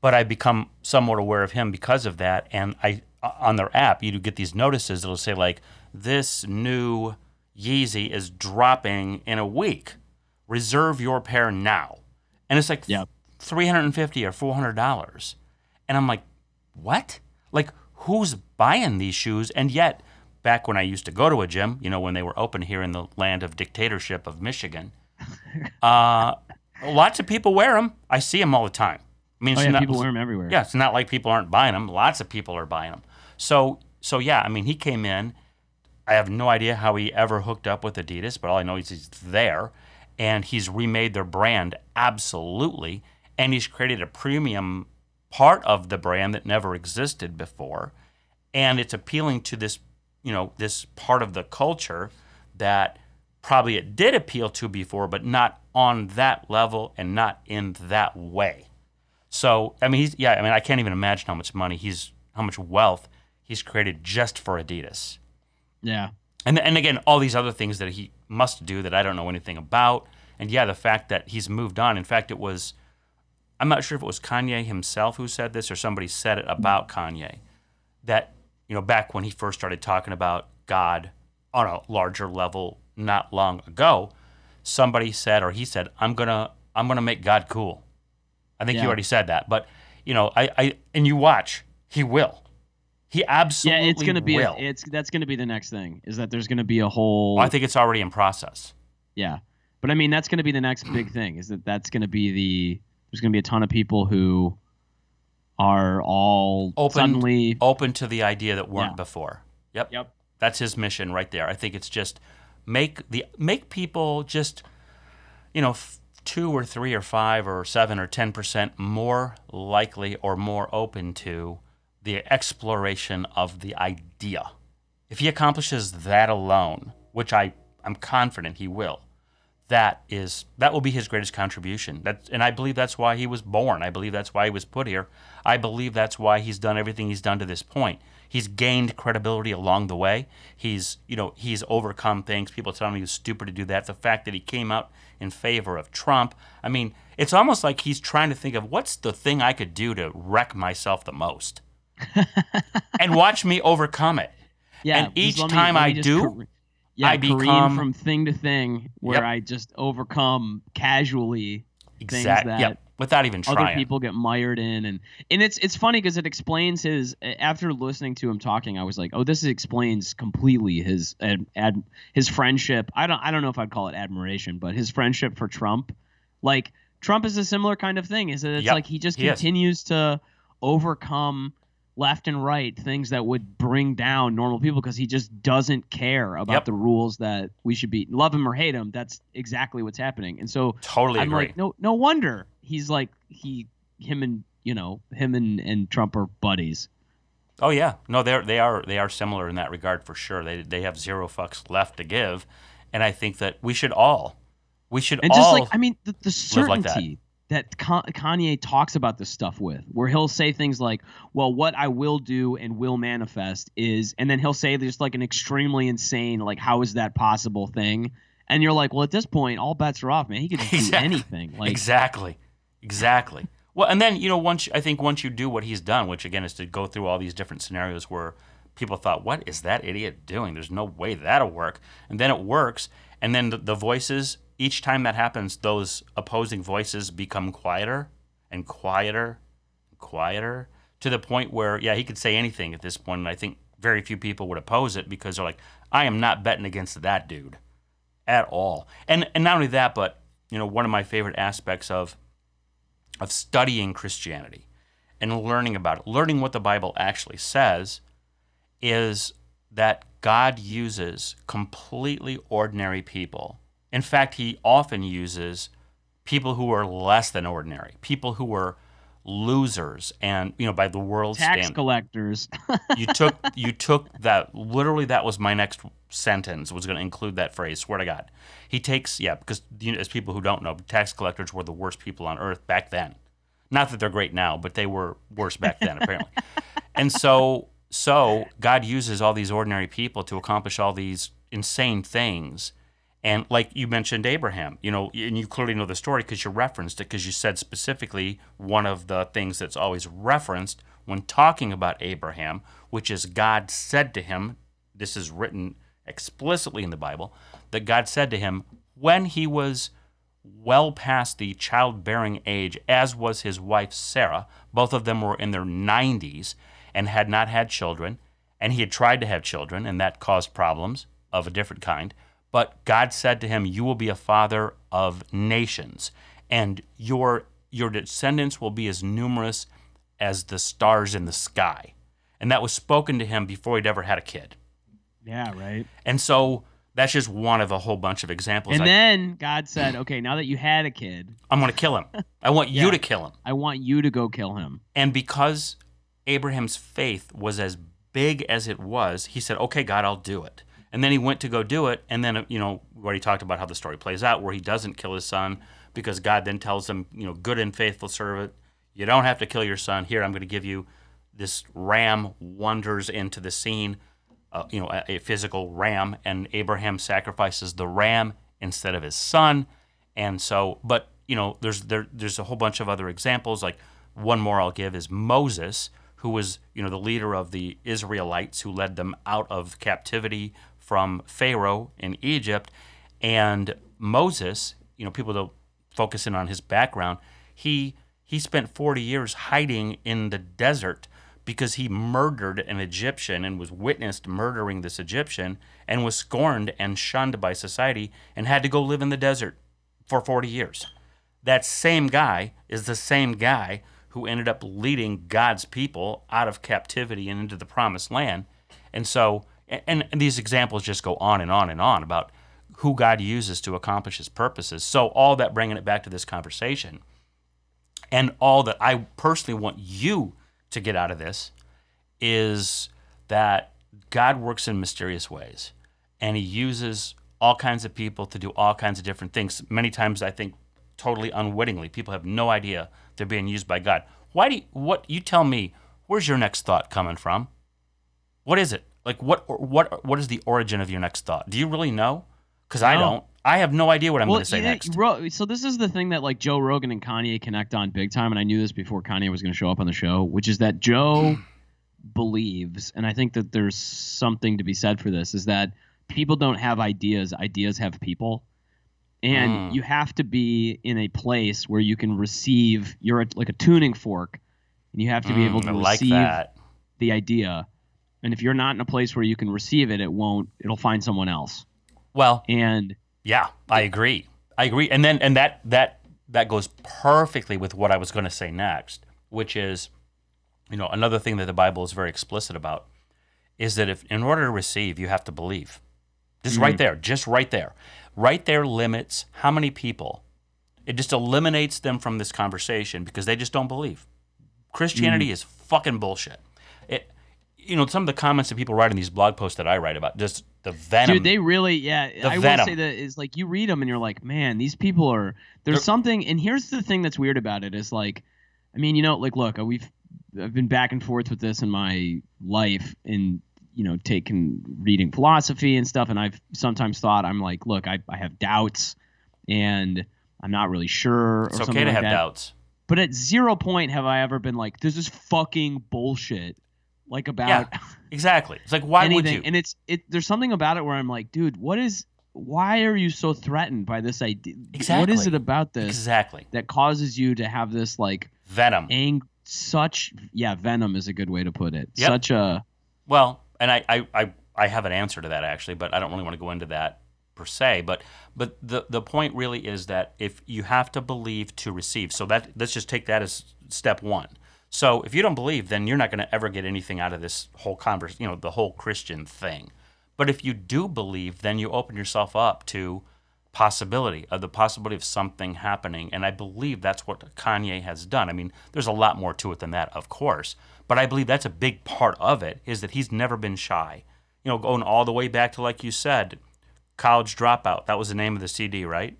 A: But I've become somewhat aware of him because of that, and I uh, on their app you do get these notices. that'll say like this new Yeezy is dropping in a week. Reserve your pair now, and it's like
B: Yep.
A: three hundred and fifty or four hundred dollars, and I'm like, what? Like who's buying these shoes? And yet, back when I used to go to a gym, you know, when they were open here in the land of dictatorship of Michigan, uh, lots of people wear them. I see them all the time. I mean,
B: Oh
A: it's
B: yeah,
A: not,
B: people wear them everywhere.
A: yeah, it's not like people aren't buying them. Lots of people are buying them. So, so yeah, I mean, he came in. I have no idea how he ever hooked up with Adidas, but all I know is he's there, and he's remade their brand absolutely, and he's created a premium part of the brand that never existed before, and it's appealing to this, you know, this part of the culture that probably it did appeal to before, but not on that level and not in that way. So I mean, he's yeah. I mean, I can't even imagine how much money he's, how much wealth he's created just for Adidas.
B: Yeah.
A: And and again, all these other things that he must do that I don't know anything about. And yeah, the fact that he's moved on. In fact, it was, I'm not sure if it was Kanye himself who said this or somebody said it about Kanye, that you know back when he first started talking about God on a larger level not long ago, somebody said or he said, I'm gonna I'm gonna make God cool. I think
B: Yeah.
A: you already said that, but you know, I, I and you watch, he will. He absolutely
B: Yeah, it's gonna be
A: will.
B: a, it's that's gonna be the next thing is that there's gonna be a whole
A: I think it's already in process.
B: yeah, but I mean that's gonna be the next big thing is that that's gonna be the there's gonna be a ton of people who are all
A: Open-
B: suddenly
A: Open to the idea that weren't
B: Yeah.
A: before. Yep.
B: Yep.
A: That's his mission right there. I think it's just make the make people just you know f- two or three or five or seven or ten percent more likely or more open to the exploration of the idea. If he accomplishes that alone, which I I'm confident he will, that is that will be his greatest contribution. That and I believe that's why he was born. I believe that's why he was put here. I believe that's why he's done everything he's done to this point. He's gained credibility along the way. He's you know he's overcome things. People tell him he was stupid to do that. The fact that he came out in favor of Trump. I mean, it's almost like he's trying to think of what's the thing I could do to wreck myself the most, and watch me overcome it.
B: yeah.
A: and each
B: me-
A: time I do,
B: car- yeah,
A: I become-
B: from thing to thing where
A: Yep.
B: I just overcome casually
A: Exactly.
B: that
A: Yep. Without even trying.
B: other people get mired in and and it's it's funny because it explains his after listening to him talking i was like oh this explains completely his ad, ad, his friendship i don't i don't know if i'd call it admiration but his friendship for trump like trump is a similar kind of thing is that it's
A: Yep,
B: like he just
A: he is.
B: continues to overcome left and right things that would bring down normal people because he just doesn't care about
A: Yep.
B: the rules that we should be love him or hate him that's exactly what's happening and so
A: totally
B: I'm
A: agree.
B: like, no, no wonder he's like he, him and you know him and and Trump are buddies.
A: Oh yeah, no, they're they are they are similar in that regard for sure. They they have zero fucks left to give, and I think that we should all, we should
B: And
A: all.
B: just like I mean, the, the
A: live like that.
B: certainty that, Ka- Kanye talks about this stuff with, where he'll say things like, "Well, what I will do and will manifest is," and then he'll say just like an extremely insane, like, "How is that possible?" thing, and you're like, "Well, at this point, all bets are off, man. He could do
A: Exactly.
B: anything." Like,
A: exactly, exactly. Well, and then you know once I think once you do what he's done, which again is to go through all these different scenarios where people thought, "What is that idiot doing? There's no way that'll work," and then it works, and then the, the voices each time that happens, those opposing voices become quieter and quieter and quieter to the point where yeah, he could say anything at this point, and I think very few people would oppose it because they're like, "I am not betting against that dude." at all. And and not only that, but you know, one of my favorite aspects of of studying Christianity and learning about it, learning what the Bible actually says, is that God uses completely ordinary people. In fact, he often uses people who are less than ordinary, people who are losers and you know by the world's
B: tax
A: standard.
B: collectors.
A: you took you took that literally that was my next sentence was going to include that phrase swear to god. He takes yeah because you know, as people who don't know tax collectors were the worst people on earth back then. Not that they're great now but they were worse back then apparently. And so so god uses all these ordinary people to accomplish all these insane things and like you mentioned Abraham, you know, and you clearly know the story because you referenced it because you said specifically one of the things that's always referenced when talking about Abraham, which is God said to him, this is written explicitly in the Bible, that God said to him when he was well past the childbearing age, as was his wife Sarah, both of them were in their 90s and had not had children, and he had tried to have children, and that caused problems of a different kind. But God said to him, You will be a father of nations, and your, your descendants will be as numerous as the stars in the sky. And that was spoken to him before he'd ever had a kid.
B: yeah, right.
A: And so that's just one of a whole bunch of examples.
B: And
A: I,
B: then God said, "Okay, now that you had a kid,
A: I'm going to kill him. I want you to kill him.
B: I want you to go kill him."
A: And because Abraham's faith was as big as it was, he said, "Okay, God, I'll do it." And then he went to go do it, and then you know we already talked about how the story plays out, where he doesn't kill his son because God then tells him, you know, good and faithful servant, you don't have to kill your son. Here, I'm going to give you this ram wanders into the scene, uh, you know, a, a physical ram, and Abraham sacrifices the ram instead of his son. And so, but you know, there's there there's a whole bunch of other examples. Like one more I'll give is Moses, who was you know the leader of the Israelites who led them out of captivity from Pharaoh in Egypt, and Moses, you know, people don't focus in on his background. He he spent 40 years hiding in the desert because he murdered an Egyptian and was witnessed murdering this Egyptian and was scorned and shunned by society and had to go live in the desert for 40 years. That same guy is the same guy who ended up leading God's people out of captivity and into the promised land. And so, and, and these examples just go on and on and on about who God uses to accomplish his purposes. So, all that bringing it back to this conversation, and all that I personally want you to get out of this is that God works in mysterious ways and he uses all kinds of people to do all kinds of different things. Many times, I think, totally unwittingly. People have no idea they're being used by God. Why do you, what you tell me? Where's your next thought coming from? What is it? Like what what what is the origin of your next thought? Do you really know? Because I
B: No.
A: don't. I have no idea what I'm
B: well,
A: going to say
B: know,
A: next.
B: Ro- so this is the thing that like Joe Rogan and Kanye connect on big time, and I knew this before Kanye was going to show up on the show, which is that Joe believes, and I think that there's something to be said for this, is that people don't have ideas; ideas have people, and
A: Mm.
B: you have to be in a place where you can receive. You're a, like a tuning fork, and you have to be able
A: Mm,
B: to
A: I like
B: receive
A: that.
B: the idea. And if you're not in a place where you can receive it, it won't. It'll find someone else.
A: Well,
B: And
A: Yeah, I agree. I agree. And then and that that that goes perfectly with what I was going to say next, which is you know, another thing that the Bible is very explicit about is that if in order to receive, you have to believe. Just right mm-hmm. there, just right there. Right there limits how many people. It just eliminates them from this conversation because they just don't believe. Christianity mm-hmm. is fucking bullshit. It you know, some of the comments that people write in these blog posts that I write about just the venom
B: Dude, they really, yeah.
A: The
B: I will
A: venom.
B: say that is like you read them and you're like, man, these people are. There's
A: They're-
B: something, and here's the thing that's weird about it is like, I mean, you know, like, look, we've I've been back and forth with this in my life, and you know, taking reading philosophy and stuff, and I've sometimes thought I'm like, look, I I have doubts, and I'm not really sure.
A: it's
B: or
A: okay to
B: like
A: have
B: that.
A: doubts.
B: But at zero point have I ever been like, this is fucking bullshit. Like about
A: Yeah, Exactly. It's like why
B: anything.
A: would you?
B: And it's it. There's something about it where I'm like, dude, what is? Why are you so threatened by this idea? Exactly. What is it about this
A: exactly.
B: that causes you to have this like
A: Venom.
B: ang? Such yeah, venom is a good way to put it.
A: Yep.
B: Such a
A: Well, and I, I, I, I have an answer to that actually, but I don't really want to go into that per se. But but the the point really is that if you have to believe to receive, so that let's just take that as step one. So if you don't believe, then you're not going to ever get anything out of this whole converse, you know, the whole Christian thing. But if you do believe, then you open yourself up to possibility of the possibility of something happening. And i believe that's what kanye has done. I mean there's a lot more to it than that of course. But i believe that's a big part of it is that he's never been shy. You know going all the way back to like you said college dropout. That was the name of the cd right?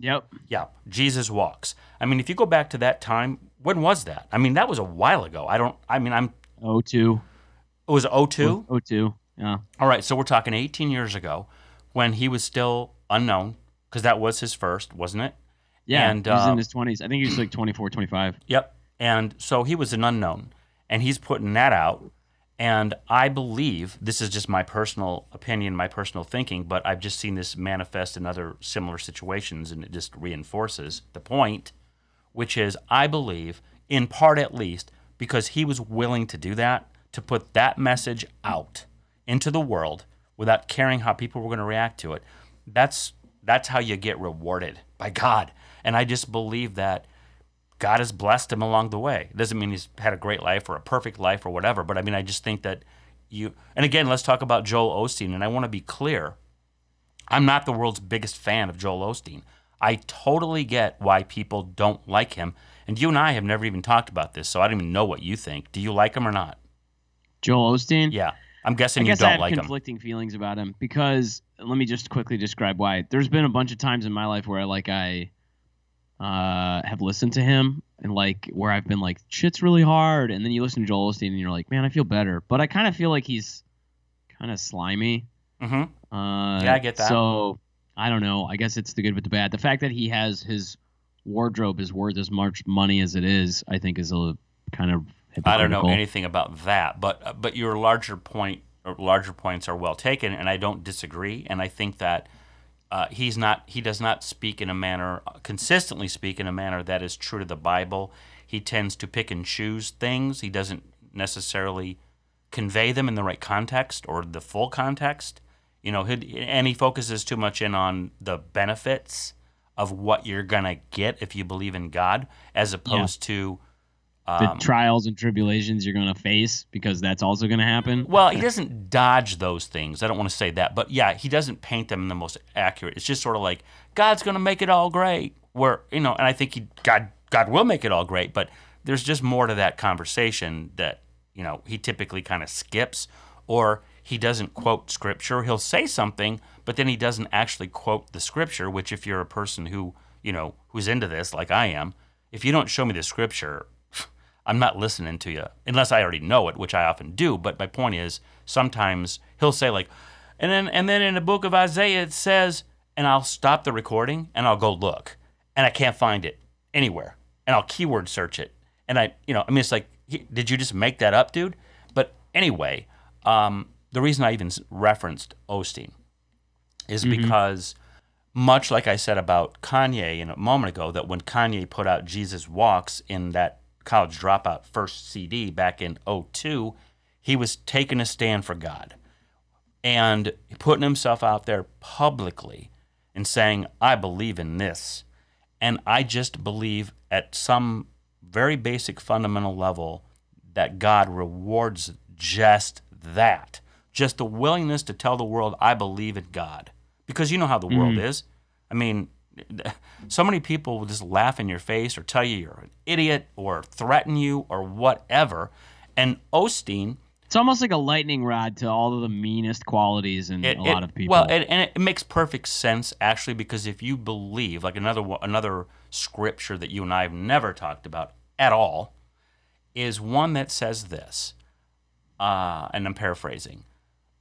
B: Yep.
A: yeah jesus walks. I mean if you go back to that time when was that i mean that was a while ago i don't i mean i'm
B: O two.
A: it was 02
B: O two. Yeah.
A: all right so we're talking 18 years ago when he was still unknown because that was his first wasn't it
B: Yeah.
A: And,
B: he was
A: uh,
B: in his twenties. I think he was like 24, 25.
A: Yep. And so he was an unknown, and he's putting that out. And I believe this is just my personal opinion, my personal thinking, but I've just seen this manifest in other similar situations, and it just reinforces the point, which is I believe, in part at least, because he was willing to do that, to put that message out into the world without caring how people were going to react to it. That's that's how you get rewarded by God. And I just believe that God has blessed him along the way. It doesn't mean he's had a great life or a perfect life or whatever, but I mean, I just think that you, and again, let's talk about Joel Osteen. And I want to be clear I'm not the world's biggest fan of Joel Osteen. I totally get why people don't like him. And you and I have never even talked about this, so I don't even know what you think. Do you like him or not?
B: Joel Osteen.
A: Yeah. I'm guessing
B: I
A: you
B: guess
A: don't
B: I have
A: like him.
B: conflicting feelings about him because let me just quickly describe why. There's been a bunch of times in my life where like I uh, have listened to him and like where I've been like shit's really hard, and then you listen to Joel Osteen and you're like, man, I feel better. But I kind of feel like he's kind of slimy.
A: hmm
B: Uh,
A: Yeah, I get that.
B: So I don't know. I guess it's the good with the bad. The fact that he has his wardrobe is worth as much money as it is, I think, is a kind of
A: I don't know anything about that, but uh, but your larger point or larger points are well taken, and I don't disagree. And I think that uh, he's not he does not speak in a manner uh, consistently speak in a manner that is true to the Bible. He tends to pick and choose things. He doesn't necessarily convey them in the right context or the full context. You know, and he focuses too much in on the benefits of what you're gonna get if you believe in God, as opposed to
B: the
A: um,
B: trials and tribulations you're going to face because that's also going to happen.
A: Well, he doesn't dodge those things. I don't want to say that, but yeah, he doesn't paint them in the most accurate. It's just sort of like God's going to make it all great. Where you know, and I think he God God will make it all great, but there's just more to that conversation that you know he typically kind of skips, or he doesn't quote scripture. He'll say something, but then he doesn't actually quote the scripture. Which, if you're a person who you know who's into this, like I am, if you don't show me the scripture, I'm not listening to you unless I already know it, which I often do. But my point is, sometimes he'll say like, and then and then in the book of Isaiah it says, and I'll stop the recording and I'll go look, and I can't find it anywhere, and I'll keyword search it, and I, you know, I mean, it's like, did you just make that up, dude? But anyway, um, the reason I even referenced Osteen is mm-hmm. because much like I said about Kanye in a moment ago, that when Kanye put out Jesus Walks in that college dropout first CD back in 02, he was taking a stand for God and putting himself out there publicly and saying, I believe in this. And I just believe at some very basic fundamental level that God rewards just that. Just the willingness to tell the world, I believe in God. Because you know how the world is. I mean, so many people will just laugh in your face or tell you you're an idiot or threaten you or whatever. And Osteen,
B: It's almost like a lightning rod to all of the meanest qualities in
A: it,
B: a lot of people.
A: Well, and, and it makes perfect sense actually because if you believe, like another another scripture that you and I have never talked about at all, is one that says this, uh, and I'm paraphrasing: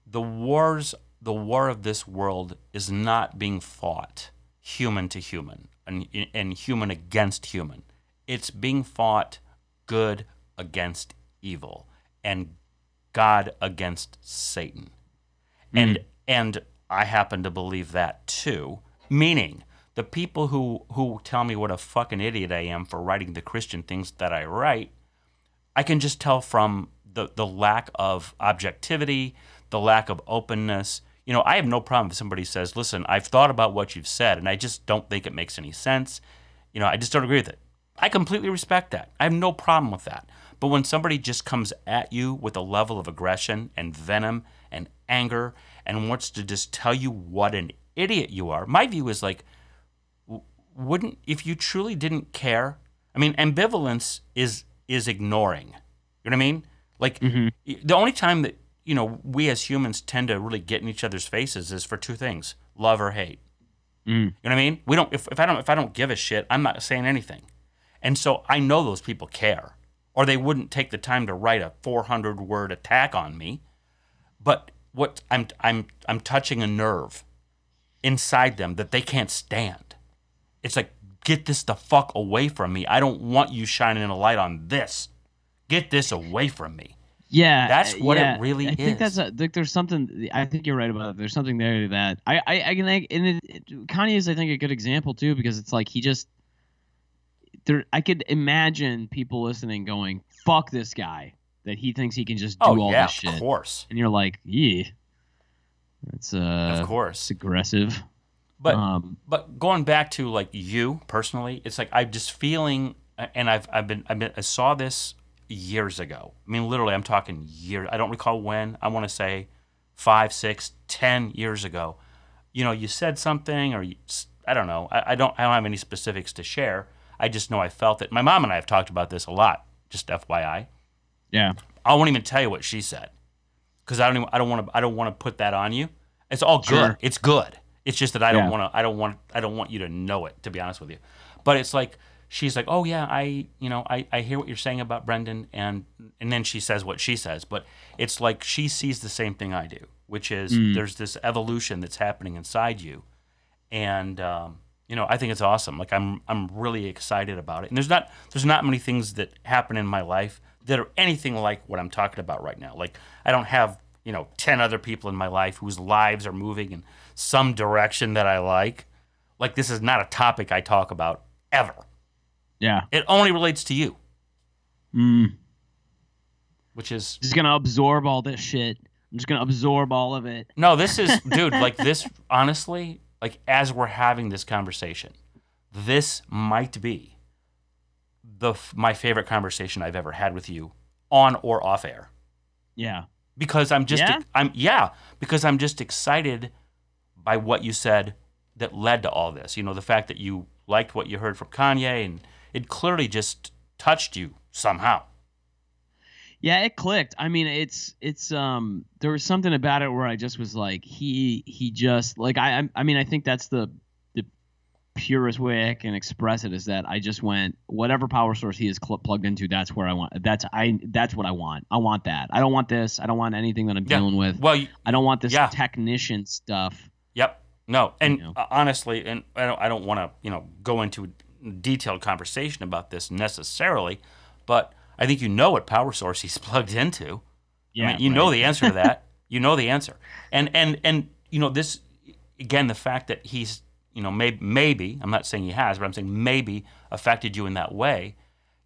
A: the wars, the war of this world is not being fought human to human and, and human against human. It's being fought good against evil and God against Satan. Hmm. And and I happen to believe that too. Meaning the people who who tell me what a fucking idiot I am for writing the Christian things that I write, I can just tell from the the lack of objectivity, the lack of openness. You know, I have no problem if somebody says, "Listen, I've thought about what you've said, and I just don't think it makes any sense." You know, I just don't agree with it. I completely respect that. I have no problem with that. But when somebody just comes at you with a level of aggression and venom and anger and wants to just tell you what an idiot you are, my view is like, wouldn't if you truly didn't care? I mean, ambivalence is is ignoring. You know what I mean? Like
B: Mhm.
A: the only time that you know we as humans tend to really get in each other's faces is for two things: love or hate.
B: Mm.
A: You know what I mean? We don't. If, if I don't if I don't give a shit, I'm not saying anything. And so I know those people care, or they wouldn't take the time to write a 400 word attack on me. But what I'm I'm I'm touching a nerve inside them that they can't stand. It's like get this the fuck away from me. I don't want you shining a light on this. Get this away from me.
B: Yeah,
A: That's what it
B: yeah,
A: really
B: I think that's a, like, there's something. I think you're right about it. There's something there that I I, I can like, and it, it, Kanye is I think a good example too because it's like he just there. I could imagine people listening going, "Fuck this guy," that he thinks he can just do
A: Oh
B: all
A: yeah,
B: this shit,
A: of course,
B: and you're like, "Yeah, that's uh,
A: of
B: it's
A: course.
B: aggressive."
A: But
B: um,
A: but going back to like you personally, it's like I'm just feeling, and I've I've been, I've been I saw this years ago. I mean, literally, I'm talking years. I don't recall when. I want to say five, six, ten years ago. You know, you said something, or you, I don't know. I, I don't I don't have any specifics to share. I just know I felt it. My mom and I have talked about this a lot. Just FYI.
B: yeah,
A: I won't even tell you what she said because I don't even, I don't want to I don't want to put that on you. It's all good.
B: Sure.
A: It's good. It's just that I don't
B: Yeah.
A: want to I don't want I don't want you to know it to be honest with you. But it's like she's like, "Oh yeah, I you know, I, I hear what you're saying about Brendan and and then she says what she says, but it's like she sees the same thing I do, which is
B: Mm.
A: there's this evolution that's happening inside you. And um, you know, I think it's awesome. Like I'm I'm really excited about it. And there's not there's not many things that happen in my life that are anything like what I'm talking about right now. Like I don't have, you know, 10 other people in my life whose lives are moving in some direction that I like. Like this is not a topic I talk about ever.
B: Yeah.
A: It only relates to you,
B: Mm.
A: which is
B: Just gonna absorb all this shit. I'm just gonna absorb all of it.
A: No, this is dude, like this honestly, like as we're having this conversation, this might be the f- my favorite conversation I've ever had with you on or off air.
B: Yeah.
A: Because I'm just
B: Yeah?
A: I'm yeah, because I'm just excited by what you said that led to all this. You know, the fact that you liked what you heard from Kanye and it clearly just touched you somehow.
B: Yeah, it clicked. I mean, it's it's um there was something about it where I just was like he he just like I I- mean I think that's the the purest way I can express it is that I just went whatever power source he is cl- plugged into that's where I want that's I that's what I want. I want that. I don't want this. I don't want anything that I'm
A: Yeah.
B: dealing with.
A: Well, you,
B: I don't want this
A: Yeah.
B: technician stuff.
A: Yep. No, and
B: You know.
A: uh, honestly, and I don't, I don't want to, you know, go into detailed conversation about this necessarily, but I think you know what power source he's plugged into. I mean, you know the answer to that. you know the answer, and and and you know this again. The fact that he's, you know, maybe maybe I'm not saying he has, but I'm saying maybe affected you in that way.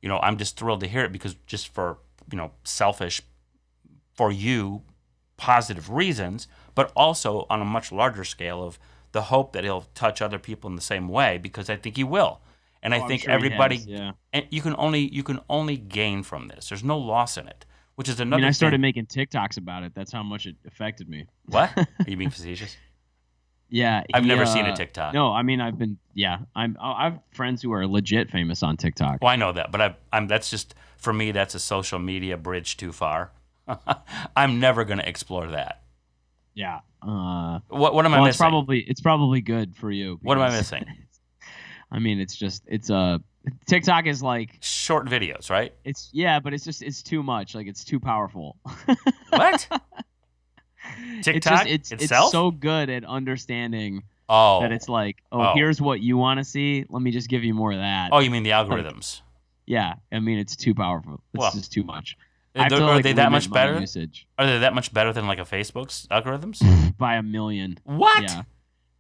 A: You know, I'm just thrilled to hear it because just for you know selfish for you positive reasons, but also on a much larger scale of the hope that he'll touch other people in the same way because I think he will. And
B: Oh,
A: I think
B: sure
A: everybody
B: yeah.
A: and you can only you can only gain from this. There's no loss in it, which is
B: I
A: another
B: mean, I started
A: thing.
B: making TikToks about it. That's how much it affected me.
A: What? Are you being facetious?
B: Yeah,
A: I've
B: he,
A: never seen a
B: uh,
A: TikTok.
B: No, I mean I've been yeah. I'm I have friends who are legit famous on TikTok.
A: Well, I know that, but I, I'm that's just for me. That's a social media bridge too far. I'm never going to explore that.
B: Yeah. Uh,
A: What what am I
B: well,
A: missing?
B: it's probably it's probably good for you.
A: What am I missing?
B: I mean, it's just it's uh TikTok is like
A: Short videos, right?
B: it's yeah, but it's just it's too much. Like it's too powerful.
A: What?
B: It's
A: TikTok
B: just, it's,
A: itself?
B: it's so good at understanding
A: oh,
B: that it's like, oh,
A: Oh.
B: here's what you want to see. Let me just give you more of that.
A: oh, you mean the algorithms?
B: Yeah, I mean it's too powerful. It's
A: Well,
B: just too much.
A: Are,
B: to,
A: are
B: like,
A: they that much better?
B: Usage
A: Are they that much better than like a Facebook's algorithms?
B: by a million.
A: what?
B: Yeah.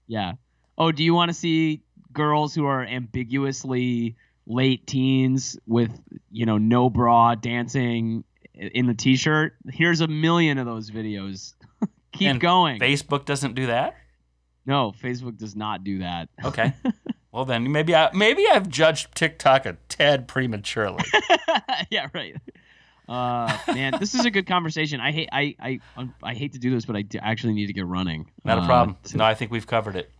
B: Yeah. Oh, do you want to see girls who are ambiguously late teens with, you know, no bra dancing in the t-shirt? Here's a million of those videos. Keep
A: And
B: going.
A: Facebook doesn't do that.
B: no, Facebook does not do that.
A: Okay. well then, maybe I maybe I've judged TikTok a tad prematurely.
B: yeah, right. Uh, man, this is a good conversation. I hate I I I hate to do this, but I actually need to get running.
A: Not a
B: Uh,
A: problem.
B: to-
A: No, I think we've covered it.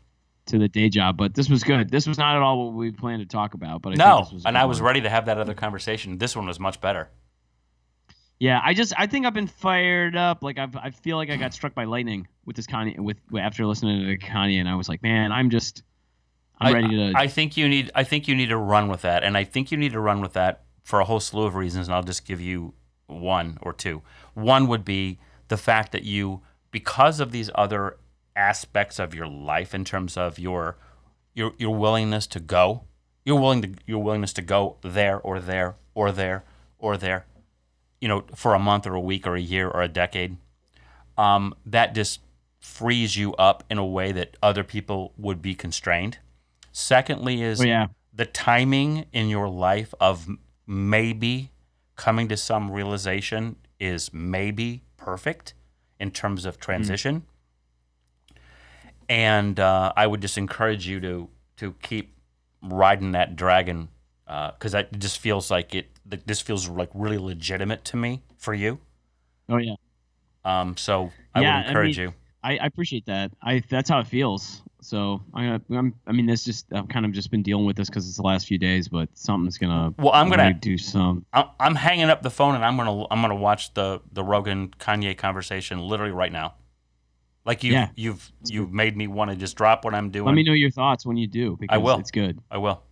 B: To the day job. But this was good. This was not at all what we planned to talk about. But I
A: no,
B: think this was
A: and I was
B: one.
A: ready to have that other conversation. This one was much better.
B: Yeah, I just I think I've been fired up. Like I've I feel like I got struck by lightning with this Kanye with after listening to Kanye, and I was like, man, I'm just I'm
A: I-
B: ready to.
A: I think you need. I think you need to run with that, and I think you need to run with that for a whole slew of reasons. And I'll just give you one or two. One would be the fact that you, because of these other aspects of your life, in terms of your your your willingness to go, you're willing to your willingness to go there or there or there or there, you know, for a month or a week or a year or a decade. Um, that just frees you up in a way that other people would be constrained. Secondly, is
B: oh yeah,
A: the timing in your life of maybe coming to some realization is maybe perfect in terms of transition. And uh, I would just encourage you to to keep riding that dragon because it just feels like it. This feels like really legitimate to me for you.
B: oh yeah.
A: Um, so I
B: Yeah,
A: would
B: I
A: encourage
B: mean-
A: you.
B: I, I appreciate that. I that's how it feels. So I'm. I'm, I mean, this just I've kind of just been dealing with this because it's the last few days, but something's gonna.
A: Well, I'm gonna
B: do some.
A: I'm, I'm hanging up the phone and I'm gonna I'm gonna watch the the Rogan Kanye conversation literally right now. Like you
B: Yeah.
A: you've you've made me want to just drop what I'm doing.
B: Let me know your thoughts when you do because
A: will.
B: it's good.
A: I will.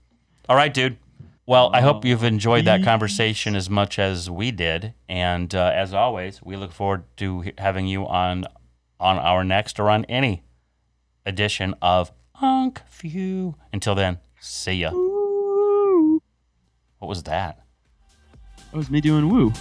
A: All right, dude. Well, I hope you've enjoyed that conversation as much as we did, and uh, as always, we look forward to having you on on our next or on any edition of Unk View. Until then, see ya.
B: Woo.
A: What was that?
B: That was me doing woo.